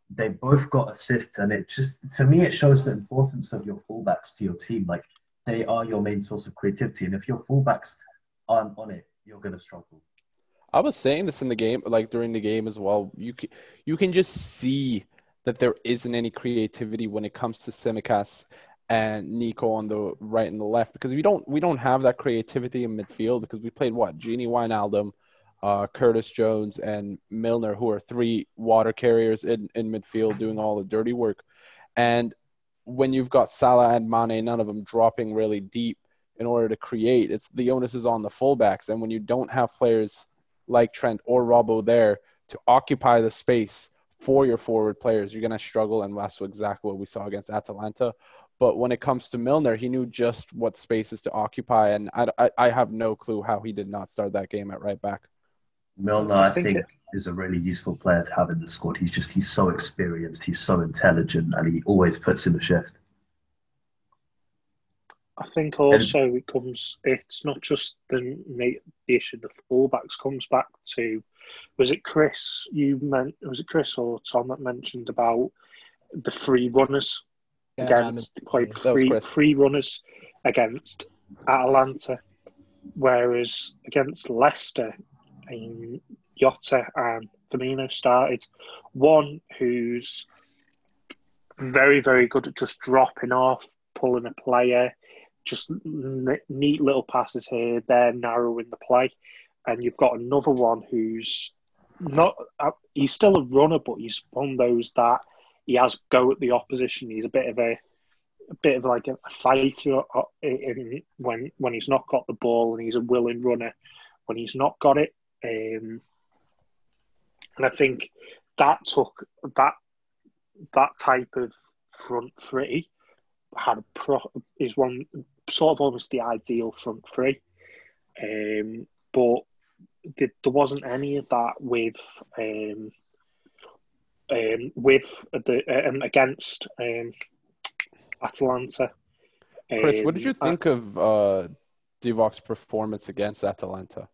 Speaker 1: they both got assists, and it just to me it shows the importance of your fullbacks to your team. Like they are your main source of creativity, and if your fullbacks aren't on it, you're going to struggle.
Speaker 2: I was saying this in the game, like during the game as well. You can, you can just see that there isn't any creativity when it comes to Tsimikas and Neco on the right and the left because we don't we don't have that creativity in midfield because we played what Gini Wijnaldum, uh, Curtis Jones, and Milner, who are three water carriers in, in midfield doing all the dirty work, and when you've got Salah and Mane, none of them dropping really deep in order to create, it's the onus is on the fullbacks, and when you don't have players like Trent or Robbo there to occupy the space for your forward players, you're going to struggle, and that's exactly what we saw against Atalanta. But when it comes to Milner, he knew just what spaces to occupy, and I, I, I have no clue how he did not start that game at right back.
Speaker 1: Milner, I think, it, is a really useful player to have in the squad. He's just he's so experienced, he's so intelligent, and he always puts in a shift.
Speaker 3: I think also it comes. It's not just the the issue. The fullbacks comes back to was it Chris you meant was it Chris or Tom that mentioned about the free runners yeah, against played free free runners against Atalanta, whereas against Leicester, um, Jota and Firmino started. One who's very very good at just dropping off, pulling a player, just neat little passes here, there, narrowing the play and you've got another one who's not uh, he's still a runner, but he's one those that he has go at the opposition. He's a bit of a a bit of like a, fighter uh, when when he's not got the ball, and he's a willing runner when he's not got it. Um, and I think that took that that type of front three had a pro is one sort of almost the ideal front three. Um, but there wasn't any of that with um, um, with the um, against um, Atalanta.
Speaker 2: Chris, what did you um, think of uh, performance against Atalanta?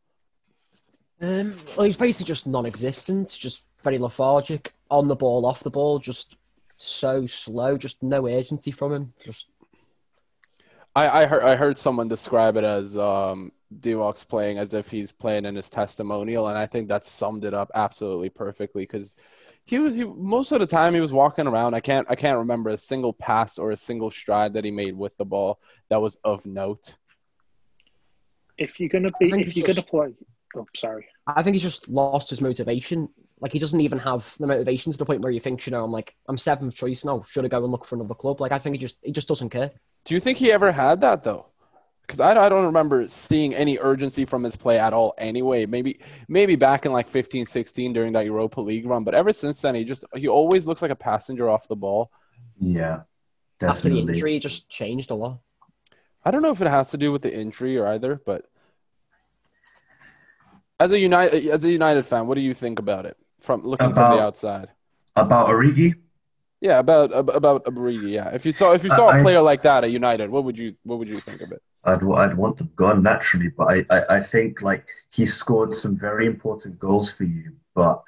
Speaker 4: Um, well, he's basically just non-existent, just very lethargic on the ball, off the ball, just so slow, just no agency from him. Just
Speaker 2: I, I heard I heard someone describe it as um, Divock's playing as if he's playing in his testimonial, and I think that summed it up absolutely perfectly because he was he, most of the time he was walking around. I can't I can't remember a single pass or a single stride that he made with the ball that was of note.
Speaker 3: If you're gonna be, if you're just, gonna play, oh sorry,
Speaker 4: I think he's just lost his motivation. Like he doesn't even have the motivation to the point where he thinks, you know, I'm like I'm seventh choice now. Should I go and look for another club? Like I think he just he just doesn't care.
Speaker 2: Do you think he ever had that though? because I, I don't remember seeing any urgency from his play at all anyway maybe maybe back in like 15 16 during that europa league run but ever since then he just he always looks like a passenger off the ball
Speaker 1: yeah
Speaker 4: definitely. after the injury he just changed a lot
Speaker 2: i don't know if it has to do with the injury or either but as a united as a united fan what do you think about it from looking about, from the outside
Speaker 1: about Origi
Speaker 2: yeah, about about Origi. Yeah, if you saw if you saw a player like that at United, what would you what would you think of it?
Speaker 1: I'd I'd want them gone naturally, but I, I, I think like he scored some very important goals for you, but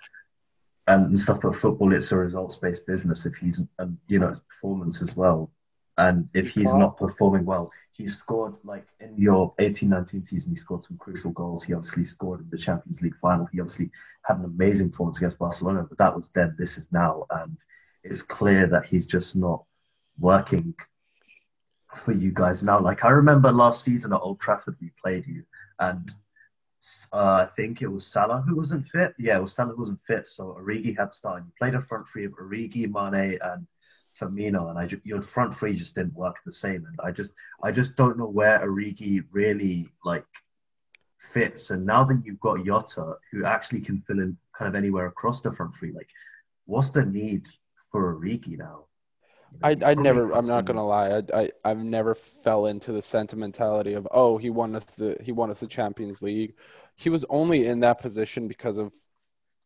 Speaker 1: and stuff. But football, it's a results based business. If he's and you know his performance as well, and if he's not performing well, he scored like in your 18-19 season, he scored some crucial goals. He obviously scored in the Champions League final. He obviously had an amazing performance against Barcelona, but that was then. This is now, and it's clear that he's just not working for you guys now. Like I remember last season at Old Trafford, we played you, and uh, I think it was Salah who wasn't fit. Yeah, it was Salah who wasn't fit, so Origi had started. You played a front three of Origi, Mane, and Firmino, and I your front three just didn't work the same. And I just, I just don't know where Origi really like fits. And now that you've got Jota, who actually can fill in kind of anywhere across the front three, like, what's the need for Origi now.
Speaker 2: I I never I'm not gonna lie I, I I've never fell into the sentimentality of oh he won us the he won us the Champions League. He was only in that position because of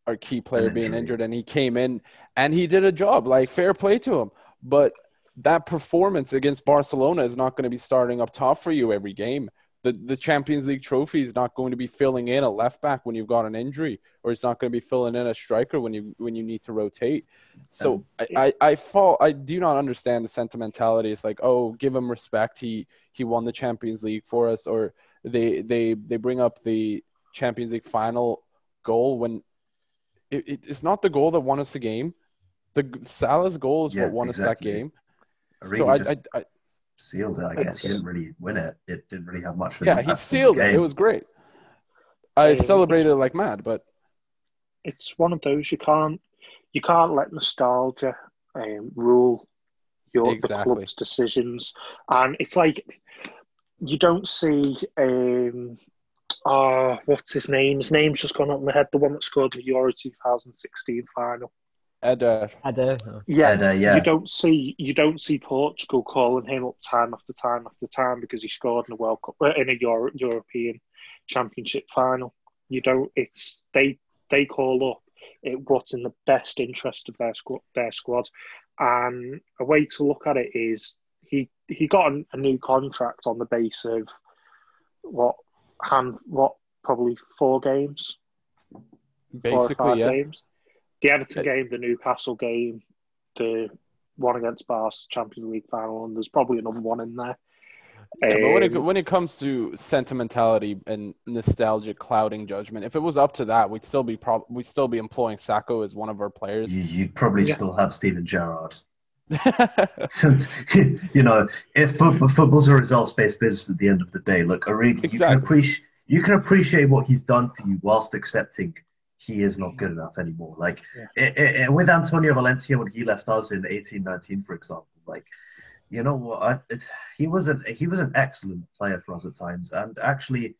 Speaker 2: our key player being injured and he came in and he did a job like fair play to him. But that performance against Barcelona is not going to be starting up top for you every game. The, the Champions League trophy is not going to be filling in a left back when you've got an injury, or it's not going to be filling in a striker when you when you need to rotate. So um, I, I, I fall I do not understand the sentimentality. It's like oh give him respect. He he won the Champions League for us, or they they they bring up the Champions League final goal when it, it, it's not the goal that won us the game. The Salah's goal is
Speaker 1: Yeah,
Speaker 2: what won
Speaker 1: exactly.
Speaker 2: us that game.
Speaker 1: Origi
Speaker 2: So I,
Speaker 1: just
Speaker 2: I, I
Speaker 1: sealed it. I guess he didn't really win it. It didn't really have much. of an
Speaker 2: yeah, he
Speaker 1: impact on the
Speaker 2: sealed it. It was great. I
Speaker 3: Um,
Speaker 2: celebrated it like mad, but
Speaker 3: it's one of those you can't you can't let nostalgia um, rule your the club's decisions, and it's like you don't see. Um, uh, what's his name? His name's just gone up in my head. The one that scored the Euro 2016 final.
Speaker 2: Ed, uh,
Speaker 4: I do.
Speaker 3: Yeah,
Speaker 1: And, uh, yeah.
Speaker 3: you don't see you don't see Portugal calling him up time after time after time because he scored in a World Cup uh, in a Euro, European Championship final. You don't. It's they they call up it, what's in the best interest of their squad. Their squad, and a way to look at it is he he got a, a new contract on the base of what hand what probably four games four or
Speaker 2: basically,
Speaker 3: five
Speaker 2: yeah.
Speaker 3: games. The Everton
Speaker 2: Uh,
Speaker 3: game, the Newcastle game, the one against Barca Champions League final, and there's probably another one in there.
Speaker 2: Yeah, but when it
Speaker 3: Um,
Speaker 2: when it comes to sentimentality and nostalgic clouding judgment, if it was up to that, we'd still be prob- we'd still be employing Sakho as one of our players.
Speaker 1: You, you'd probably
Speaker 3: Yeah.
Speaker 1: still have Steven Gerrard. Since, you know, if football, football's a results-based business at the end of the day, look, Origi, you can appreciate you can appreciate what he's done for you whilst accepting he is not good enough anymore. Like
Speaker 3: Yeah.
Speaker 1: i- i- with Antonio Valencia when he left us in eighteen nineteen, for example, like you know what, I, it, he was an he was an excellent player for us at times, and actually,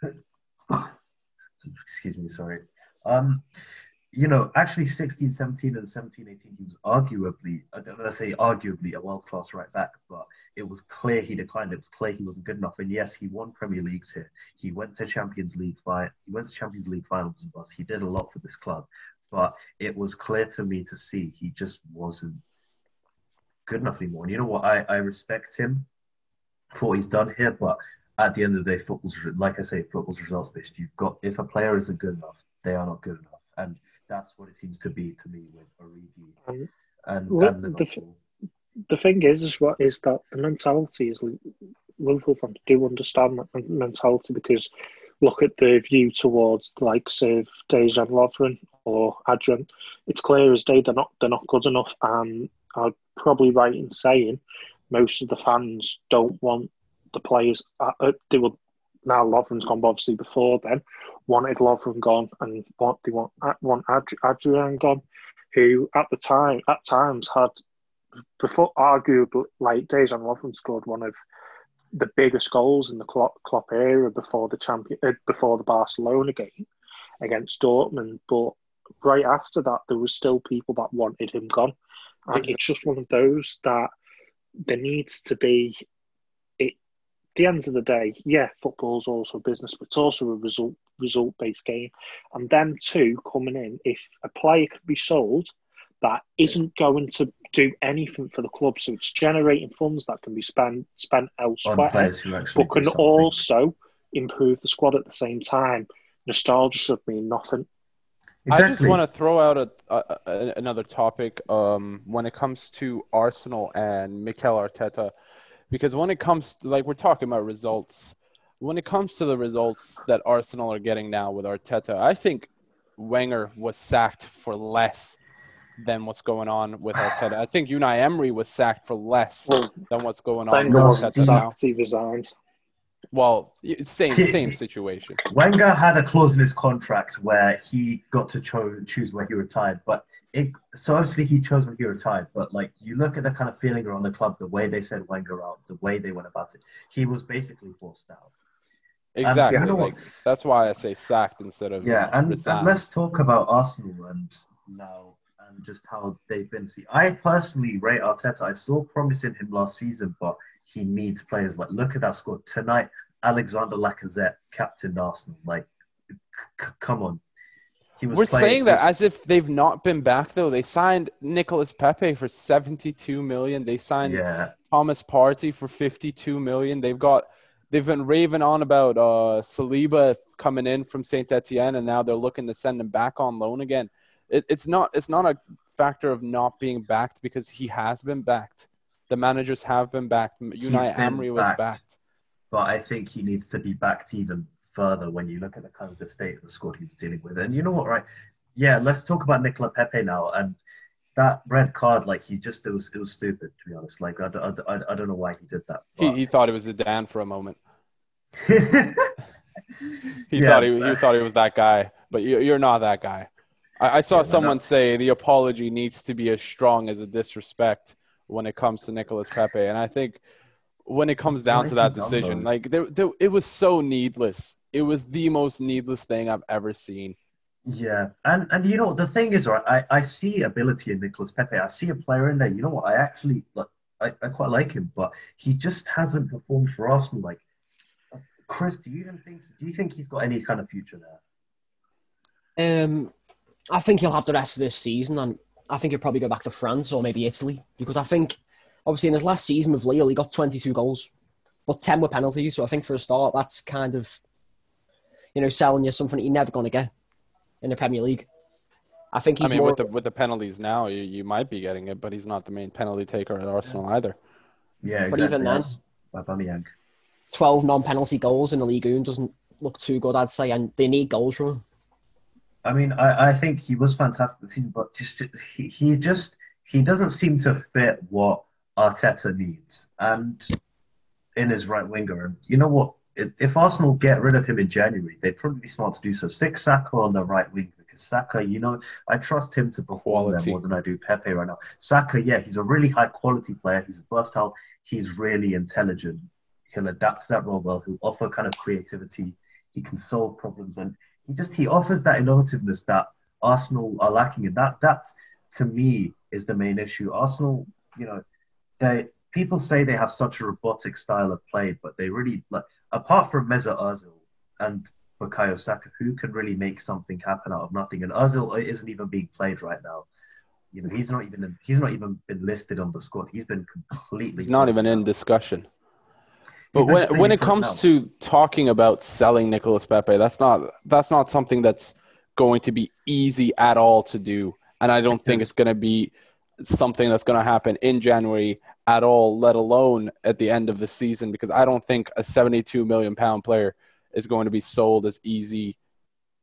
Speaker 1: excuse me, sorry. Um, you know, actually 16, 17, and 17, 18, he was arguably, I don't want to say arguably a world class right back, but it was clear he declined. It was clear he wasn't good enough. And yes, he won Premier Leagues here. He went to Champions League fi- He went to Champions League finals with us. He did a lot for this club, but it was clear to me to see he just wasn't good enough anymore. And you know what? I, I respect him for what he's done here, but at the end of the day, football's like I say, football's results based. You've got if a player isn't good enough, they are not good enough, and that's what it seems to be to me with Origi
Speaker 3: Um,
Speaker 1: and,
Speaker 3: well,
Speaker 1: and
Speaker 3: the-
Speaker 1: Liverpool.
Speaker 3: the thing is, is what is that the mentality is Liverpool fans do understand that mentality because look at the view towards the likes of Dejan Lovren or Adrian. It's clear as day they're not they're not good enough, and I'm probably right in saying most of the fans don't want the players. Uh, they would now Lovren's gone, but obviously before then wanted Lovren gone, and what they want uh, want Ad- Adrian gone, who at the time at times had before arguably like Dejan Lovren scored one of the biggest goals in the Klopp, Klopp era before the champion uh, before the Barcelona game against Dortmund, but right after that there was still people that wanted him gone, and
Speaker 2: Exactly.
Speaker 3: it's just one of those that there needs to be. It the end of the day, yeah, football's also a business, but it's also a result result based game, and them two coming in, if a player can be sold that isn't going to do anything for the club. So it's generating funds that can be spent spent elsewhere,
Speaker 1: players who actually
Speaker 3: but can also improve the squad at the same time. Nostalgia should mean nothing.
Speaker 2: I just want to throw out a, a, a another topic um, when it comes to Arsenal and Mikel Arteta, because when it comes to like we're talking about results, when it comes to the results that Arsenal are getting now with Arteta, I think Wenger was sacked for less than what's going on with Arteta. I think Unai Emery was sacked for less than what's going on
Speaker 3: Wenger wasn't
Speaker 2: Arteta now.
Speaker 3: he resigned.
Speaker 2: Well, same same situation.
Speaker 1: Wenger had a clause in his contract where he got to cho- choose when he retired, but it, so obviously he chose when he retired. But like you look at the kind of feeling around the club, the way they said Wenger out, the way they went about it, he was basically forced out.
Speaker 2: Um,
Speaker 1: exactly. know what?
Speaker 2: like, that's why I say sacked instead of
Speaker 1: Yeah, and, and let's talk about Arsenal and now and just how they've been. See, I personally rate Arteta. I saw promise in him last season, but he needs players like look at that squad tonight. Alexander Lacazette, captain Arsenal. Like, c- c- come on, he was
Speaker 2: We're
Speaker 1: playing-
Speaker 2: saying that as if they've not been back though. They signed Nicolas Pepe for 72 million. They signed
Speaker 1: yeah,
Speaker 2: Thomas Partey for 52 million. They've got they've been raving on about uh Saliba coming in from Saint Etienne and now they're looking to send him back on loan again. It, it's not it's not a factor of not being backed because he has been backed. The managers have been backed. Unai Emery was
Speaker 1: backed.
Speaker 2: backed.
Speaker 1: but I think he needs to be backed even further when you look at the kind of the state of the squad he was dealing with. And you know what, right? Yeah, let's talk about Nicola Pepe now. And that red card, like he just it was it was stupid to be honest. Like I, don't- I, I don't know why he did that.
Speaker 2: He, he thought it was Zidane for a moment. He
Speaker 1: Yeah,
Speaker 2: thought he, he thought he was that guy, but you, you're not that guy. I, I saw
Speaker 1: Yeah,
Speaker 2: someone say the apology needs to be as strong as a disrespect when it comes to Nicolas Pepe, and I think when it comes down to that decision,
Speaker 1: though?
Speaker 2: like there, there, it was so needless. It was the most needless thing I've ever seen.
Speaker 1: Yeah, and and you know the thing is, right? I, I see ability in Nicolas Pepe. I see a player in there. You know what? I actually like. I, I quite like him, but he just hasn't performed for Arsenal. Like, Chris, do you even think? Do you think he's got any kind of future there?
Speaker 4: Um, I think he'll have the rest of this season, and I think he'll probably go back to France or maybe Italy because I think, obviously, in his last season with Lille, he got 22 goals, but 10 were penalties. So I think for a start, that's kind of, you know, selling you something that you're never going to get in the Premier League. I think he's I
Speaker 2: mean,
Speaker 4: more.
Speaker 2: with the with the penalties now, you, you might be getting it, but he's not the main penalty taker at Arsenal either.
Speaker 1: Yeah,
Speaker 4: But even then-
Speaker 1: Aubameyang.
Speaker 4: 12 non-penalty goals in the league One doesn't look too good, I'd say, and they need goals from him.
Speaker 1: I mean, I, I think he was fantastic this season, but just he, he just he doesn't seem to fit what Arteta needs, and in his right winger. And you know what? If, Arsenal get rid of him in January, they'd probably be smart to do so. Stick Saka on the right wing because Saka, you know, I trust him to perform there more than I do Pepe right now. Saka, yeah, he's a really high quality player. He's versatile. He's really intelligent. He'll adapt to that role well. He'll offer kind of creativity. He can solve problems, and he just he offers that innovativeness that Arsenal are lacking. And that that to me is the main issue. Arsenal, you know, they people say they have such a robotic style of play, but they really like apart from Mesut Ozil and Bukayo Saka, who can really make something happen out of nothing. And Ozil isn't even being played right now. You know, he's not even he's not even been listed on the squad. He's been completely.
Speaker 2: He's not even in discussion. But when when it comes to talking about selling Nicolas Pepe, that's not that's not something that's going to be easy at all to do, and I don't think it's going to be something that's going to happen in January at all, let alone at the end of the season, because I don't think a 72 million pound player is going to be sold as easy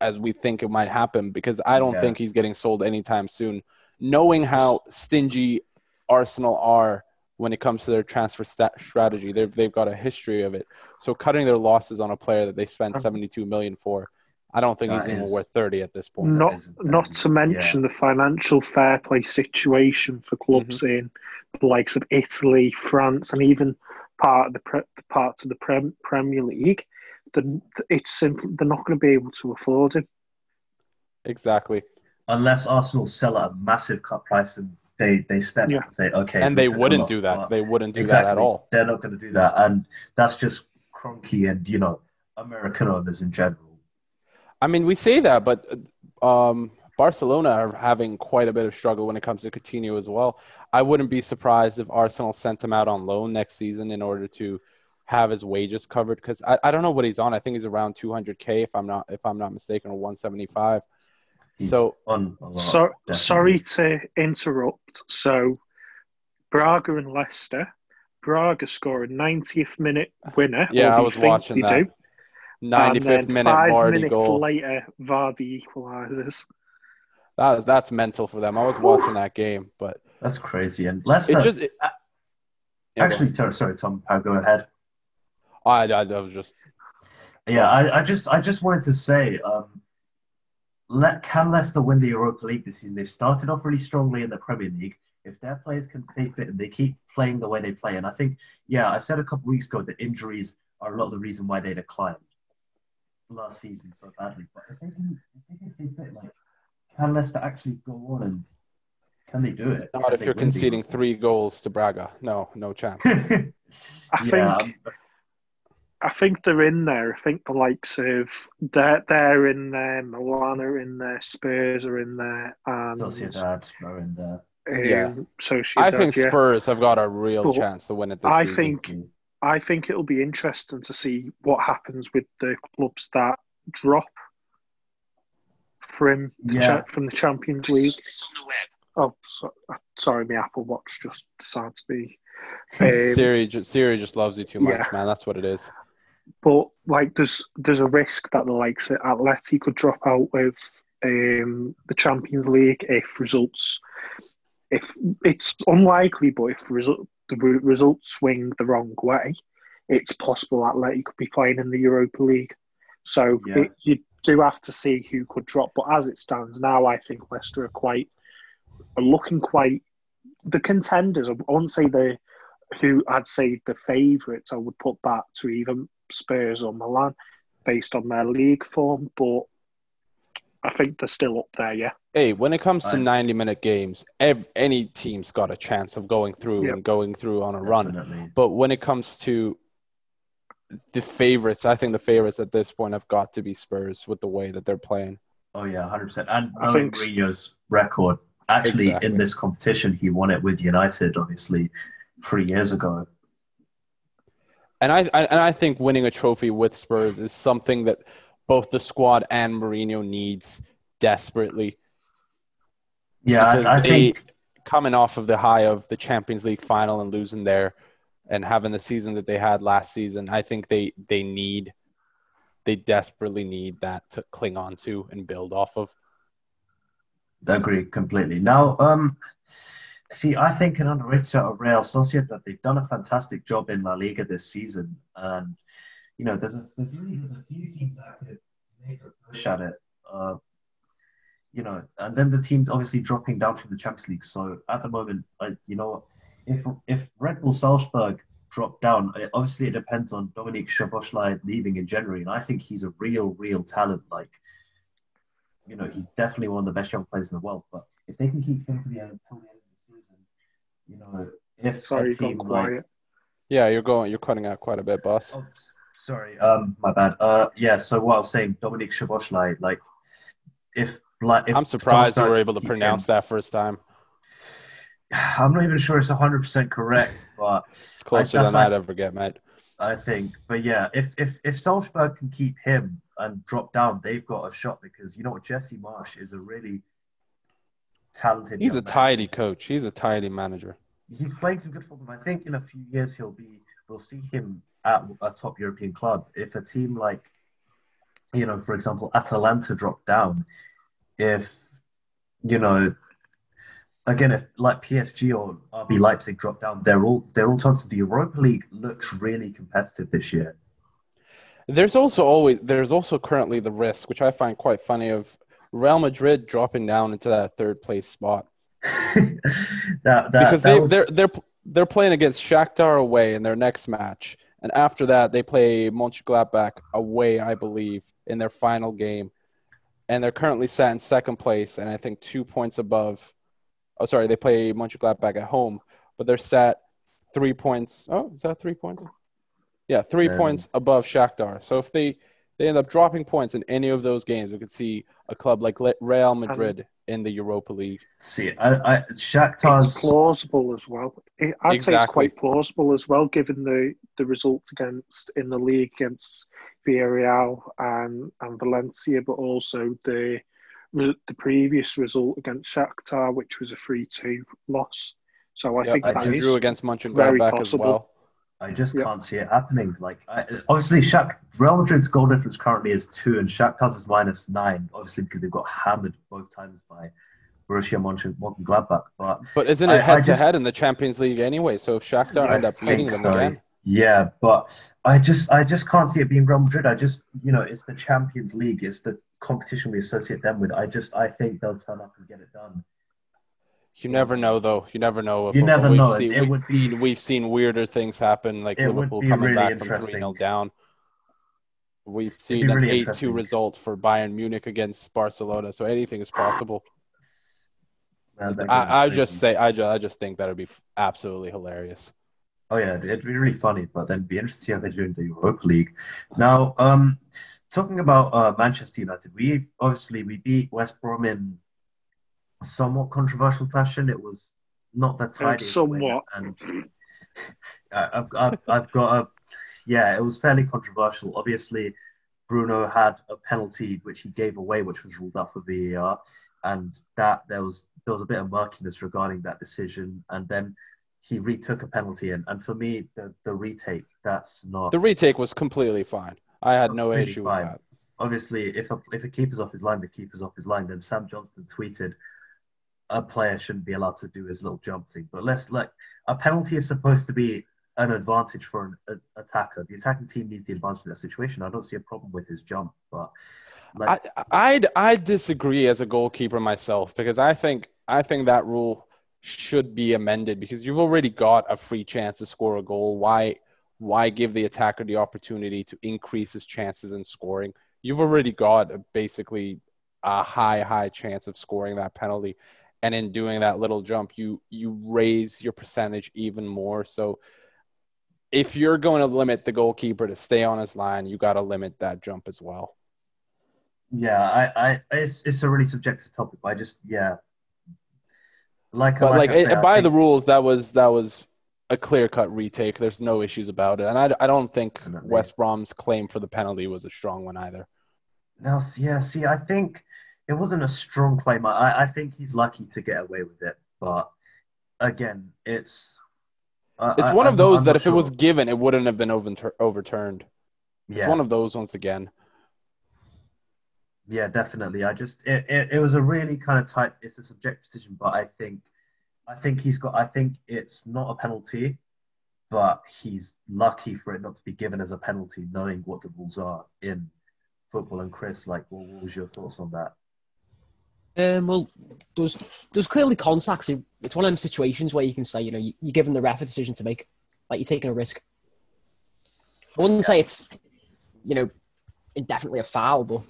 Speaker 2: as we think it might happen, because I don't
Speaker 1: Yeah.
Speaker 2: think he's getting sold anytime soon. Knowing how stingy Arsenal are when it comes to their transfer sta- strategy. They've they've got a history of it. So cutting their losses on a player that they spent 72 million for, I don't think
Speaker 1: That
Speaker 2: he's even worth 30 at this point.
Speaker 3: Not,
Speaker 1: is-
Speaker 3: not
Speaker 1: is-
Speaker 3: to mention the financial fair play situation for clubs
Speaker 2: Mm-hmm.
Speaker 3: in the likes of Italy, France, and even part of the pre- parts of the Prem- Premier League. Then it's simply they're not going to be able to afford him.
Speaker 2: Exactly.
Speaker 1: unless Arsenal sell at a massive cut price and they they step
Speaker 3: Yeah.
Speaker 1: up and say, okay,
Speaker 2: And they wouldn't do that.
Speaker 1: but-
Speaker 2: They wouldn't do
Speaker 1: exactly,
Speaker 2: that at all.
Speaker 1: They're not going to do that, and that's just crunky and you know American owners in general.
Speaker 2: I mean, we say that, but um, Barcelona are having quite a bit of struggle when it comes to Coutinho as well. I wouldn't be surprised if Arsenal sent him out on loan next season in order to have his wages covered because I, I don't know what he's on. I think he's around 200k if I'm not if I'm not mistaken or 175.
Speaker 1: He's
Speaker 2: So
Speaker 1: on
Speaker 3: So, sorry to interrupt. So, Braga and Leicester. Braga score a 90th minute winner.
Speaker 2: Yeah, I was watching that.
Speaker 3: do.
Speaker 2: 95th minute
Speaker 3: five
Speaker 2: Vardy
Speaker 3: minutes
Speaker 2: goal.
Speaker 3: later, Vardy equalises.
Speaker 2: That, that's mental for them. I was watching that game, but
Speaker 1: That's crazy. And Leicester,
Speaker 2: it just it,
Speaker 1: Uh,
Speaker 2: Yeah,
Speaker 1: actually, sorry, sorry, Tom, I'll go ahead.
Speaker 2: I, I, I was just
Speaker 1: Yeah, I, I just I just wanted to say, um, let can Leicester win the Europa League this season? They've started off really strongly in the Premier League. If their players can stay fit and they keep playing the way they play, and I think, yeah, I said a couple weeks ago that injuries are a lot of the reason why they declined last season so badly. But if they can, if they can stay fit, like, can Leicester actually go on and can they do it?
Speaker 2: not
Speaker 1: Can
Speaker 2: if you're conceding three goals to Braga. No, no chance.
Speaker 3: I
Speaker 1: yeah,
Speaker 3: think I think they're in there. I think the likes of they're they're in there. Milan are in there. Spurs are in there. And
Speaker 1: Sociedad are in there.
Speaker 3: um,
Speaker 2: Yeah.
Speaker 3: Sociedad,
Speaker 2: I think
Speaker 3: yeah.
Speaker 2: Spurs have got a real
Speaker 3: But
Speaker 2: chance to win it this
Speaker 3: I
Speaker 2: season.
Speaker 3: think I think it'll be interesting to see what happens with the clubs that drop from the
Speaker 1: Yeah.
Speaker 3: cha- from the Champions League. Oh, so, sorry, my Apple Watch just decided to be. Um,
Speaker 2: Siri, ju- Siri just loves you too much,
Speaker 3: yeah.
Speaker 2: man. That's what it is.
Speaker 3: But like, there's there's a risk that the likes of Atleti could drop out with um, the Champions League if results. If it's unlikely, but if result, the re- results swing the wrong way, it's possible Atleti could be playing in the Europa League. So
Speaker 1: Yeah.
Speaker 3: it, you do have to see who could drop. But as it stands now, I think Leicester are quite are looking quite the contenders. I won't say the who I'd say the favourites. I would put that to either Spurs or Milan based on their league form, but I think they're still up there. Yeah,
Speaker 2: Hey, when it comes to 90 minute games, ev- any team's got a chance of going through
Speaker 3: Yep.
Speaker 2: and going through on a run. But when it comes to the favorites, I think the favorites at this point have got to be Spurs with the way that they're playing.
Speaker 1: Oh yeah, hundred percent. And
Speaker 3: I think-
Speaker 1: Mourinho's record, actually
Speaker 2: Exactly.
Speaker 1: in this competition, he won it with United, obviously, three years ago.
Speaker 2: And I, I and I think winning a trophy with Spurs is something that both the squad and Mourinho needs desperately.
Speaker 1: Yeah, I, I think
Speaker 2: coming off of the high of the Champions League final and losing there and having the season that they had last season, I think they they need they desperately need that to cling on to and build off of.
Speaker 1: I agree completely. Now, um, see, I think an underrated of Real Sociedad, they've done a fantastic job in La Liga this season, and you know, there's a there's really there's a few teams that could make a push at it. Uh, you know, and then the teams obviously dropping down from the Champions League. So at the moment, I, you know, if if Red Bull Salzburg drop down, it- obviously it depends on Dominic Szoboszlai leaving in January, and I think he's a real, real talent. Like, you know, he's definitely one of the best young players in the world. But if they can keep him to the end until the end you know, if
Speaker 3: sorry,
Speaker 1: a
Speaker 3: you've gone
Speaker 1: team like.
Speaker 2: Yeah, you're going you're cutting out quite a bit, boss.
Speaker 1: Oh, sorry, um, my bad. Uh, yeah. So what I was saying, Dominic Szoboszlai, like, if like, if
Speaker 2: I'm surprised you
Speaker 1: Salzburg
Speaker 2: were able to pronounce
Speaker 1: him-
Speaker 2: that first time.
Speaker 1: I'm not even sure it's 100 percent correct, but
Speaker 2: It's closer
Speaker 1: that's
Speaker 2: than I'd ever get, mate.
Speaker 1: I think, but yeah, if if if Salzburg can keep him and drop down, they've got a shot because you know what, Jesse Marsch is a really talented.
Speaker 2: He's a
Speaker 1: man.
Speaker 2: tidy coach. He's a tidy manager.
Speaker 1: He's playing some good football. I think in a few years he'll be. We'll see him at a top European club. If a team like, you know, for example, Atalanta drop down, if you know, again, if like PSG or RB Leipzig drop down, they're all they're all chances. The Europa League looks really competitive this year.
Speaker 2: There's also always there's also currently the risk, which I find quite funny, of Real Madrid dropping down into that third place spot
Speaker 1: that, that,
Speaker 2: because they
Speaker 1: would-
Speaker 2: they're they're they're playing against Shakhtar away in their next match, and after that they play Mönchengladbach away, I believe, in their final game, and they're currently sat in second place, and I think two points above. Oh, sorry, they play Mönchengladbach at home, but they're sat three points. Oh, is that three points? Yeah, three
Speaker 1: Um,
Speaker 2: points above Shakhtar. So if they they end up dropping points in any of those games, we could see a club like Real um, Madrid in the Europa League.
Speaker 1: see. I, I Shakhtar's
Speaker 3: It's plausible as well. I'd say it's quite plausible as well, given the, the results against in the league against Villarreal and, and Valencia, but also the the previous result against Shakhtar, which was a three-two loss. So I
Speaker 2: Yep,
Speaker 3: think
Speaker 1: I
Speaker 3: that
Speaker 1: just
Speaker 2: They
Speaker 3: is
Speaker 2: drew against
Speaker 3: very
Speaker 2: Mönchengladbach as
Speaker 3: possible.
Speaker 2: well.
Speaker 1: I just
Speaker 3: Yep.
Speaker 1: can't see it happening. Like, I, obviously, Shak, Real Madrid's goal difference currently is two, and Shakhtar's is minus nine. Obviously, because they've got hammered both times by Borussia Mönchengladbach. But
Speaker 2: But isn't it head to head in the Champions League anyway? So if Shakhtar
Speaker 1: I
Speaker 2: end up beating them
Speaker 1: so.
Speaker 2: again,
Speaker 1: yeah, but I just, I just can't see it being Real Madrid. I just, you know, it's the Champions League. It's the competition we associate them with. I just, I think they'll turn up and get it done.
Speaker 2: You never know though. You never know. If
Speaker 1: You never know.
Speaker 2: Seen,
Speaker 1: It
Speaker 2: we,
Speaker 1: would be-
Speaker 2: we've seen weirder things happen, like Liverpool coming
Speaker 1: really
Speaker 2: back from 3 0 down. We've seen an
Speaker 1: really
Speaker 2: 8 2 result for Bayern Munich against Barcelona, so anything is possible. I, I just say, I just, I just think that would be absolutely hilarious.
Speaker 1: Oh yeah, it'd be really funny, but then be see how they do in the Europa League. Now, um, talking about uh, Manchester United, we obviously we beat West Brom in somewhat controversial fashion. It was not that tidy,
Speaker 3: somewhat,
Speaker 1: and uh, I've, I've, I've got a yeah, it was fairly controversial. Obviously, Bruno had a penalty which he gave away, which was ruled out for VAR, and that there was there was a bit of murkiness regarding that decision, and then he retook a penalty, and, and for me, the, the retake that's not
Speaker 2: the retake was completely fine. I had no issue fine. with that.
Speaker 1: Obviously, if a if a keeper's off his line, the keeper's off his line. Then Sam Johnstone tweeted, "A player shouldn't be allowed to do his little jump thing." But let's like a penalty is supposed to be an advantage for an attacker. The attacking team needs the advantage in that situation. I don't see a problem with his jump, but
Speaker 2: like, I I'd I disagree as a goalkeeper myself because I think I think that rule should be amended because you've already got a free chance to score a goal. Why why give the attacker the opportunity to increase his chances in scoring? You've already got basically a high high chance of scoring that penalty and in doing that little jump you you raise your percentage even more so if you're going to limit the goalkeeper to stay on his line, you got to limit that jump as well.
Speaker 1: Yeah, I, I, it's, it's a really subjective topic. but I just, yeah,
Speaker 2: like, but like, like say, by think... the rules, that was that was a clear cut retake. There's no issues about it, and I, I don't think Definitely. West Brom's claim for the penalty was a strong one either.
Speaker 1: No, yeah, see, I think it wasn't a strong claim. I, I think he's lucky to get away with it, but again, it's
Speaker 2: it's one I, of those I'm that if sure. it was given, it wouldn't have been overtur- overturned. Yeah. It's one of those once again.
Speaker 1: Yeah, definitely. I just it, it, it was a really kind of tight. It's a subjective decision, but I think I think he's got. I think it's not a penalty, but he's lucky for it not to be given as a penalty, knowing what the rules are in football. And Chris, like, what was your thoughts on that?
Speaker 4: Um, well, there's there's clearly contacts. It's one of them situations where you can say, you know, you, are giving the ref a decision to make, like you're taking a risk. I wouldn't say it's, you know, indefinitely a foul, but.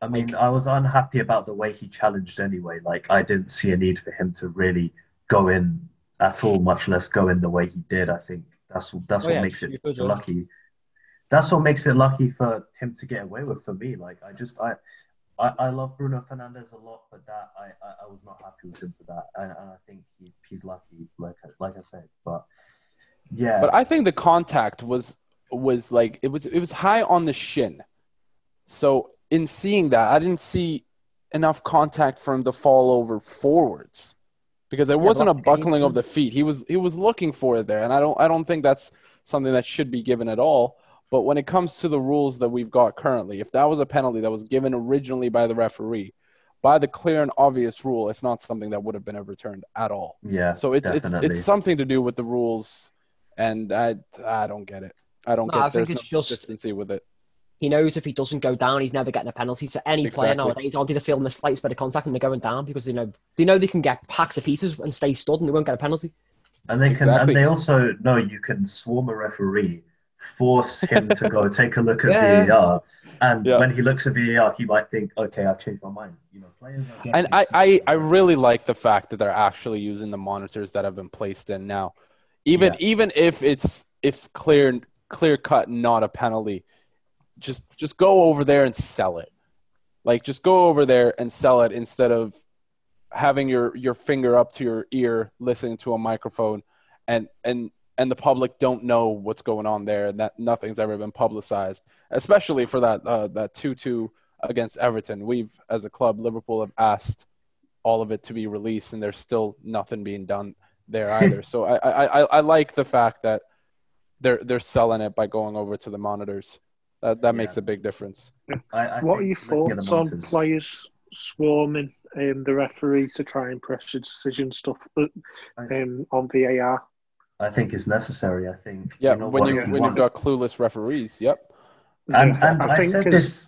Speaker 1: I mean, I was unhappy about the way he challenged anyway. Like, I didn't see a need for him to really go in at all, much less go in the way he did. I think that's that's oh, what yeah, makes it lucky. That's what makes it lucky for him to get away with. For me, like, I just I I, I love Bruno Fernandes a lot, but that I, I, I was not happy with him for that, and, and I think he, he's lucky, like like I said. But yeah,
Speaker 2: but I think the contact was was like it was it was high on the shin. So in seeing that, I didn't see enough contact for him to fall over forwards because there yeah, wasn't a buckling of the feet. He was he was looking for it there, and I don't I don't think that's something that should be given at all. But when it comes to the rules that we've got currently, if that was a penalty that was given originally by the referee, by the clear and obvious rule, it's not something that would have been overturned at all.
Speaker 1: Yeah.
Speaker 2: So it's definitely. it's it's something to do with the rules, and I I don't get it. I don't no, get. I think it's no just consistency with it.
Speaker 4: He knows if he doesn't go down, he's never getting a penalty. So any exactly. player nowadays, all they feel in the slightest bit of contact and they're going down because they know they know they can get packs of pieces and stay stood and they won't get a penalty.
Speaker 1: And they can, exactly. and they also know you can swarm a referee force him to go take a look at yeah. VAR. And yeah. when he looks at VAR, he might think, okay, I've changed my mind. You know, players
Speaker 2: and I, I, I really like the fact that they're actually using the monitors that have been placed in now. Even yeah. even if it's it's clear clear cut not a penalty, just just go over there and sell it. Like just go over there and sell it instead of having your your finger up to your ear listening to a microphone and and and the public don't know what's going on there, and that nothing's ever been publicized, especially for that uh, that two two against Everton. We've, as a club, Liverpool have asked all of it to be released, and there's still nothing being done there either. so I, I, I like the fact that they're they're selling it by going over to the monitors. That that yeah. makes a big difference.
Speaker 3: I, I what are your thoughts on players swarming um, the referee to try and pressure decision stuff um, on VAR?
Speaker 1: I think is necessary. I think.
Speaker 2: Yeah, you know, when you when you've got clueless referees. Yep.
Speaker 1: And, and I, I said this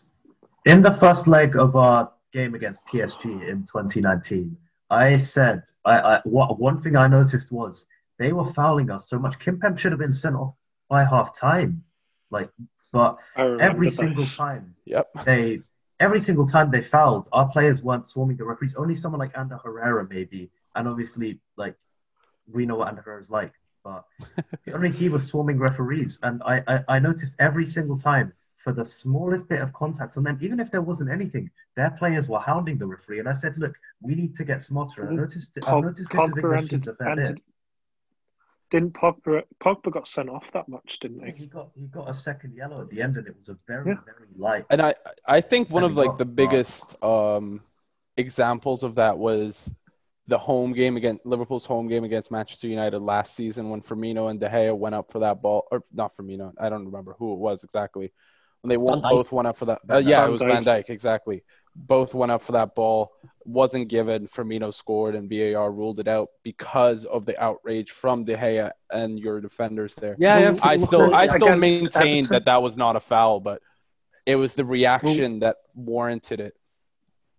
Speaker 1: in the first leg of our game against PSG in 2019. I said I, I what one thing I noticed was they were fouling us so much. Kimpembe should have been sent off by half time, like. But every that. single time,
Speaker 2: yep.
Speaker 1: they every single time they fouled, our players weren't swarming the referees. Only someone like Ander Herrera maybe, and obviously like we know what Ander Herrera is like but only he was swarming referees, and I, I I noticed every single time for the smallest bit of contact on them, even if there wasn't anything, their players were hounding the referee. And I said, look, we need to get smarter. And I noticed, I
Speaker 3: Pog-
Speaker 1: noticed this with
Speaker 3: Pogba
Speaker 1: English teams a fair bit.
Speaker 3: didn't Pogba Pogba got sent off that much, didn't he?
Speaker 1: He got he got a second yellow at the end, and it was a very
Speaker 3: Yeah.
Speaker 1: very light.
Speaker 2: And I I think one of like the biggest um examples of that was the home game against Liverpool's home game against Manchester United last season when Firmino and De Gea went up for that ball or not Firmino, I don't remember who it was exactly. When they won, both went up for that. Uh, yeah,
Speaker 3: Dijk.
Speaker 2: it was Van Dijk exactly. Both went up for that ball, wasn't given. Firmino scored, and VAR ruled it out because of the outrage from De Gea and your defenders there.
Speaker 4: Yeah, yeah.
Speaker 2: I still,
Speaker 3: at-
Speaker 2: I still
Speaker 3: against
Speaker 2: maintained that that was not a foul, but it was the reaction that warranted it.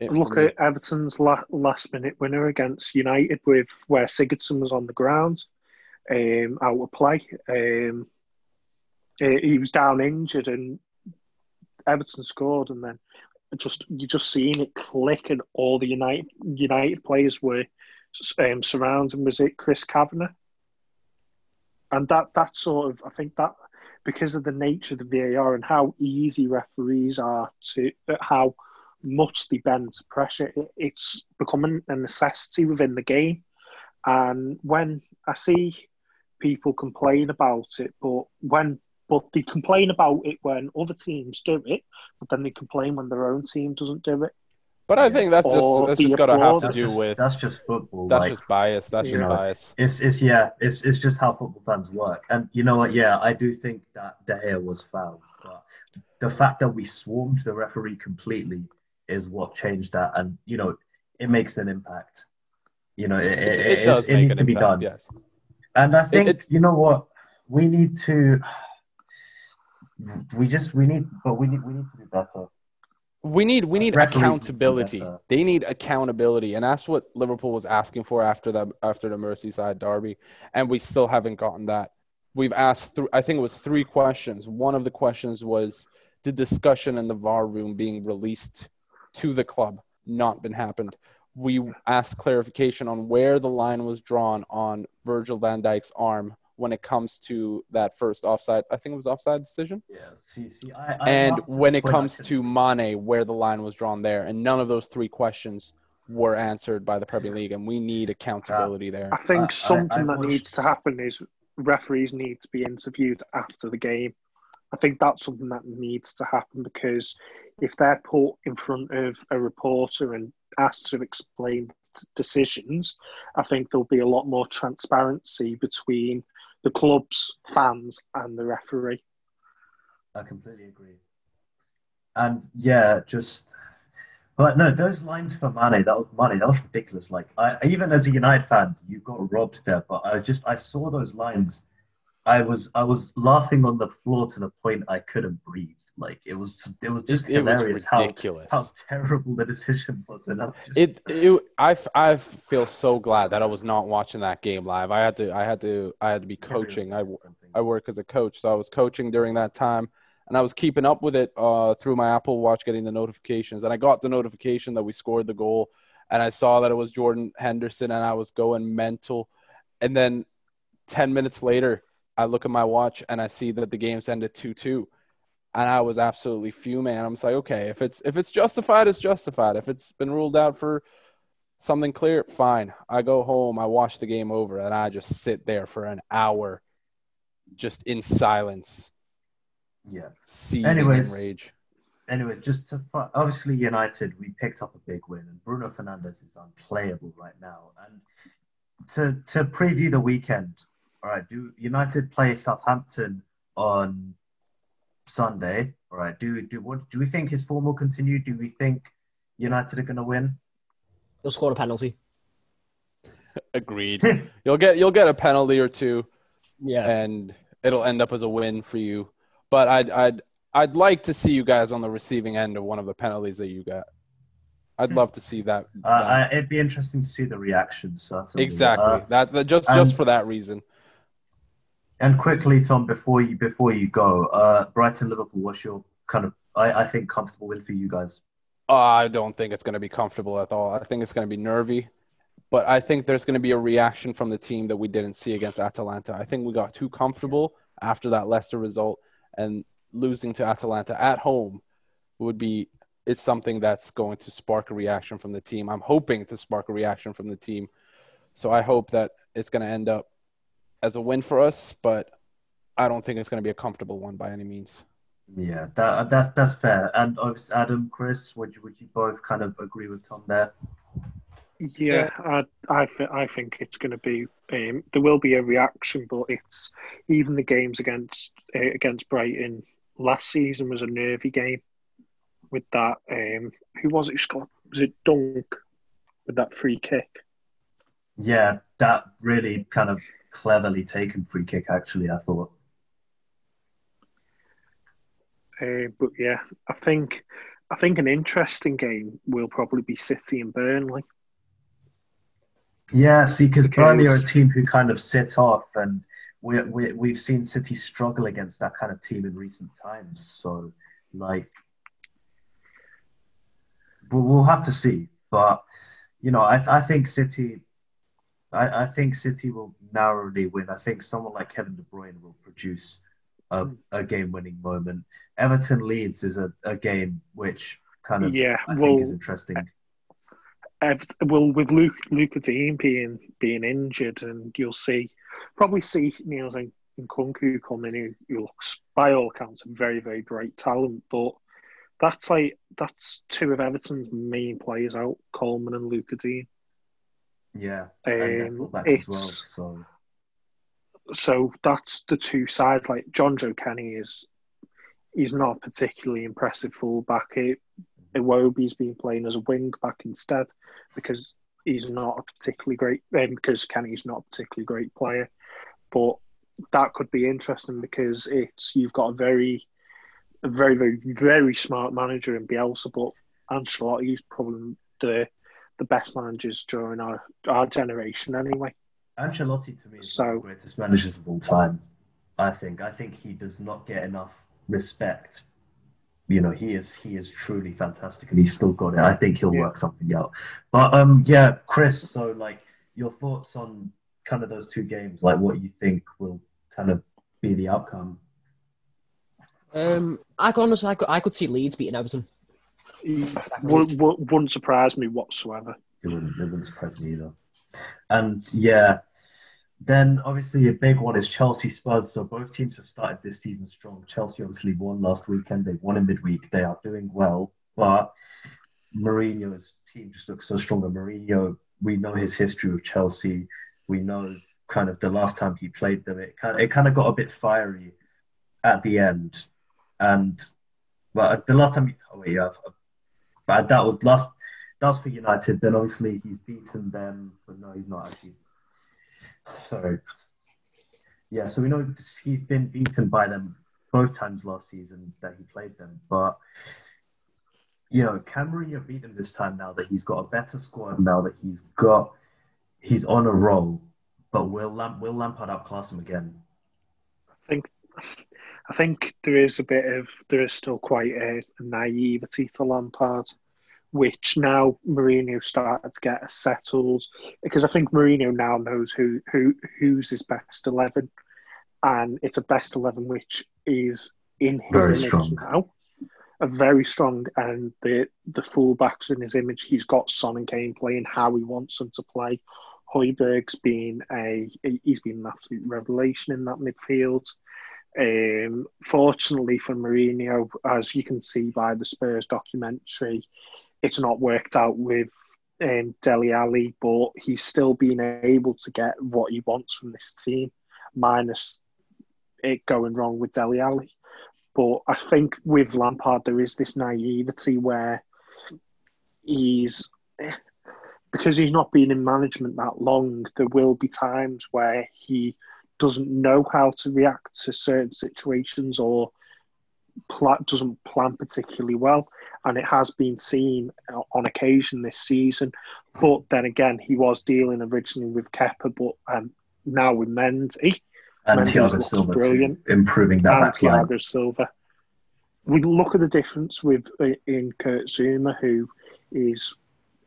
Speaker 3: Look at Everton's la- last minute winner against United with where Sigurdsson was on the ground, um, out of play. Um, eh, he was down injured and Everton scored, and then just you just seeing it click, and all the United United players were um, surrounding. Was it Chris Kavanagh? And that that sort of I think that because of the nature of the VAR and how easy referees are to how much they bend to pressure, it's becoming a necessity within the game. And when I see people complain about it, but when but they complain about it when other teams do it, but then they complain when their own team doesn't do it.
Speaker 2: But I think that's just that's just got to have to
Speaker 1: That's
Speaker 2: do
Speaker 1: just,
Speaker 2: with
Speaker 1: that's just football.
Speaker 2: that's
Speaker 1: like,
Speaker 2: just bias. That's just
Speaker 1: know,
Speaker 2: bias.
Speaker 1: It's it's yeah, it's it's just how football fans work. And you know what? Yeah, I do think that De Gea was fouled, but the fact that we swarmed the referee completely is what changed that. And you know, it makes an impact. You know, it, it,
Speaker 2: It,
Speaker 1: it,
Speaker 2: it does
Speaker 1: it needs to be
Speaker 2: impact,
Speaker 1: done.
Speaker 2: Yes.
Speaker 1: And I think you know what we need to. We just we need, but we need we need to do better.
Speaker 2: We need we need
Speaker 1: Referees need to do
Speaker 2: accountability. They need accountability, and that's what Liverpool was asking for after that after the Merseyside derby, and we still haven't gotten that. We've asked, th- I think it was three questions. One of the questions was the discussion in the VAR room being released to the club not been happened. We asked clarification on where the line was drawn on Virgil van Dijk's arm when it comes to that first offside. I think it was offside decision
Speaker 1: Yeah. See, see, I, I
Speaker 2: and when it comes to Mane, where the line was drawn there, and none of those three questions were answered by the Premier League, and we need accountability uh, there.
Speaker 3: I think
Speaker 1: I- I-
Speaker 3: something
Speaker 1: I
Speaker 3: that
Speaker 1: watched-
Speaker 3: needs to happen is referees need to be interviewed after the game. I think that's something that needs to happen because if they're put in front of a reporter and asked to explain decisions, I think there'll be a lot more transparency between the club's fans and the referee.
Speaker 1: I completely agree. And yeah, just but no, those lines for Mane, that was Mane, that was ridiculous. Like I even as a United fan, you got robbed there. But I just I saw those lines. I was I was laughing on the floor to the point I couldn't breathe. Like it was it was just
Speaker 2: It, it was
Speaker 1: hilarious how how terrible the decision was. And I just,
Speaker 2: It, it, I, I feel so glad that I was not watching that game live. I had to, I had to, I had to be coaching. I I work as a coach, so I was coaching during that time, and I was keeping up with it uh, through my Apple Watch, getting the notifications. And I got the notification that we scored the goal, and I saw that it was Jordan Henderson, and I was going mental. And then, ten minutes later, I look at my watch and I see that the game's ended two-two, and I was absolutely fuming. And I'm like, okay, if it's if it's justified, it's justified. If it's been ruled out for something clear, fine. I go home, I watch the game over, and I just sit there for an hour, just in silence,
Speaker 1: yeah.
Speaker 2: seething
Speaker 1: Anyways.
Speaker 2: rage.
Speaker 1: Anyway, just to obviously United, we picked up a big win, and Bruno Fernandes is unplayable right now. And to to preview the weekend, all right, do United play Southampton on Sunday? All right, do do what do we think his form will continue? Do we think United are going to win?
Speaker 4: He'll score a penalty.
Speaker 2: Agreed. You'll get you'll get a penalty or two,
Speaker 4: Yeah.
Speaker 2: and it'll end up as a win for you. But I'd I'd I'd like to see you guys on the receiving end of one of the penalties that you got. I'd love to see that.
Speaker 1: Uh,
Speaker 2: that.
Speaker 1: I, it'd be interesting to see the reactions. Certainly.
Speaker 2: exactly.
Speaker 1: Uh,
Speaker 2: that, that just
Speaker 1: and-
Speaker 2: just for that reason.
Speaker 1: And quickly, Tom, before you before you go, uh, Brighton Liverpool. What's your kind of I, I think comfortable win for you guys?
Speaker 2: I don't think it's going to be comfortable at all. I think it's going to be nervy. but I think there's going to be a reaction from the team that we didn't see against Atalanta. I think we got too comfortable after that Leicester result, and losing to Atalanta at home would be is something that's going to spark a reaction from the team. I'm hoping to spark a reaction from the team. So I hope that it's going to end up as a win for us, but I don't think it's going to be a comfortable one by any means.
Speaker 1: Yeah, that, that's that's fair. And Adam, Chris, would you would you both kind of agree with Tom there?
Speaker 3: Yeah, I I, th- I think it's going to be um, there will be a reaction, but it's even the games against uh, against Brighton last season was a nervy game with that. Um, who was it? Scott was it Dunk with that free kick?
Speaker 1: Yeah, that really kind of cleverly taken free kick. Actually, I thought.
Speaker 3: Uh, but yeah, I think I think an interesting game will probably be City and Burnley.
Speaker 1: Yeah, see, because Burnley are a team who kind of sit off, and we, we we've seen City struggle against that kind of team in recent times. So, like, we'll, we'll have to see. But you know, I I think City. I, I think City will narrowly win. I think someone like Kevin De Bruyne will produce a, hmm. a game-winning moment. Everton Leeds is a, a game which kind of yeah, I well, think is interesting.
Speaker 3: well, with Luke Lucas Digne being being injured, and you'll see probably see Niels and, Nkounkou come in, who, looks by all accounts a very very great talent, but that's like that's two of Everton's main players out, Coleman and Lucas Digne.
Speaker 1: Yeah, um, as well. So
Speaker 3: so that's the two sides. Like Jonjoe Kenny is, he's not particularly impressive fullback. It, Iwobi's been playing as a wing back instead because he's not a particularly great. Um, because Kenny's not a particularly great player, but that could be interesting because it's you've got a very, a very very very smart manager in Bielsa, but Ancelotti is probably the the best managers during our our generation anyway.
Speaker 1: Ancelotti to me is so, one of the greatest managers of all time. I think. I think he does not get enough respect. You know, he is he is truly fantastic, and he's still got it. I think he'll yeah. work something out. But um, yeah, Chris. So like, your thoughts on kind of those two games? Like, what you think will kind of be the outcome?
Speaker 4: Um, I could honestly, I could, I could see Leeds beating Everton.
Speaker 3: Wouldn't, wouldn't surprise me whatsoever.
Speaker 1: It wouldn't, it wouldn't surprise me either. And yeah, then obviously a big one is Chelsea Spurs. So both teams have started this season strong. Chelsea obviously won last weekend. They won in midweek. They are doing well, but Mourinho's team just looks so strong. And Mourinho, we know his history with Chelsea. We know kind of the last time he played them. It kind of, it kind of got a bit fiery at the end, and but the last time, he, oh wait, yeah, but that was last that was for United. Then obviously he's beaten them, but no, he's not actually. Sorry. Yeah, so we know he's been beaten by them both times last season that he played them. But you know, can Mourinho beat them this time now that he's got a better squad now that he's got he's on a roll? But will Lamp will Lampard outclass him again?
Speaker 3: I think I think there is a bit of there is still quite a naivety to Lampard which now Mourinho started to get settled because I think Mourinho now knows who who who's his best eleven, and it's a best eleven which is in his very image strong. now, a very strong, and the the fullbacks in his image. He's got Son and Kane playing how he wants them to play. Højbjerg's been a he's been an absolute revelation in that midfield. Um, fortunately for Mourinho, as you can see by the Spurs documentary, it's not worked out with um, Dele Alli, but he's still been able to get what he wants from this team, minus it going wrong with Dele Alli. But I think with Lampard, there is this naivety where he's because he's not been in management that long. There will be times where he doesn't know how to react to certain situations or pl- doesn't plan particularly well and it has been seen on occasion this season. But then again, he was dealing originally with Kepa, but um, now with Mendy.
Speaker 1: And Thiago Silva, brilliant, improving that and Thiago
Speaker 3: Silva. We look at the difference with uh, in Kurt Zouma, who is,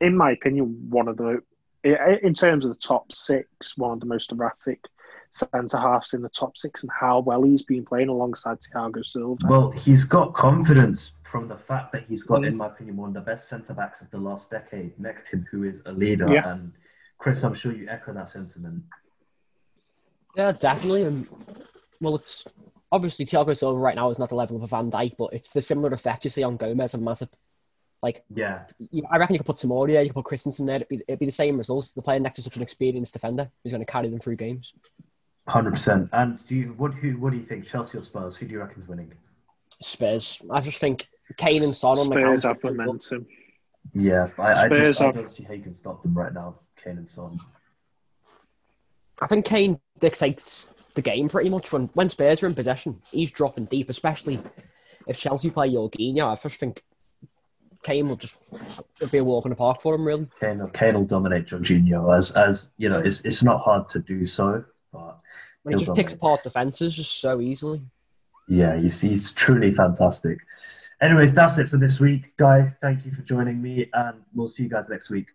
Speaker 3: in my opinion, one of the in terms of the top six, one of the most erratic centre halves in the top six, and how well he's been playing alongside Thiago Silva.
Speaker 1: Well, he's got confidence from the fact that he's got, mm. in my opinion, one of the best centre backs of the last decade next to him, who is a leader. Yeah. And Chris, I'm sure you echo that sentiment.
Speaker 4: Yeah, definitely. And well, it's obviously Thiago Silva right now is not the level of a Van Dijk, but it's the similar effect you see on Gomez and Matip. Like,
Speaker 1: yeah,
Speaker 4: I reckon you could put Tomori there, you could put Christensen there. It'd be, it'd be the same results. The player next to such an experienced defender who's going to carry them through games.
Speaker 1: Hundred percent. And do you what who what do you think? Chelsea or Spurs? Who do you reckon is winning?
Speaker 4: Spurs. I just think Kane and Son on
Speaker 3: the Spurs have momentum.
Speaker 1: Yeah, I, I just I don't see how you can stop them right now. Kane and Son.
Speaker 4: I think Kane dictates the game pretty much when when Spurs are in possession. He's dropping deep, especially if Chelsea play Jorginho. I just think Kane will just be a walk in the park for him, really.
Speaker 1: Kane, Kane will dominate Jorginho as as you know. It's it's not hard to do so, but
Speaker 4: when he just picks apart defenses just so easily.
Speaker 1: Yeah, he's he's truly fantastic. Anyways, that's it for this week, guys. Thank you for joining me, and we'll see you guys next week.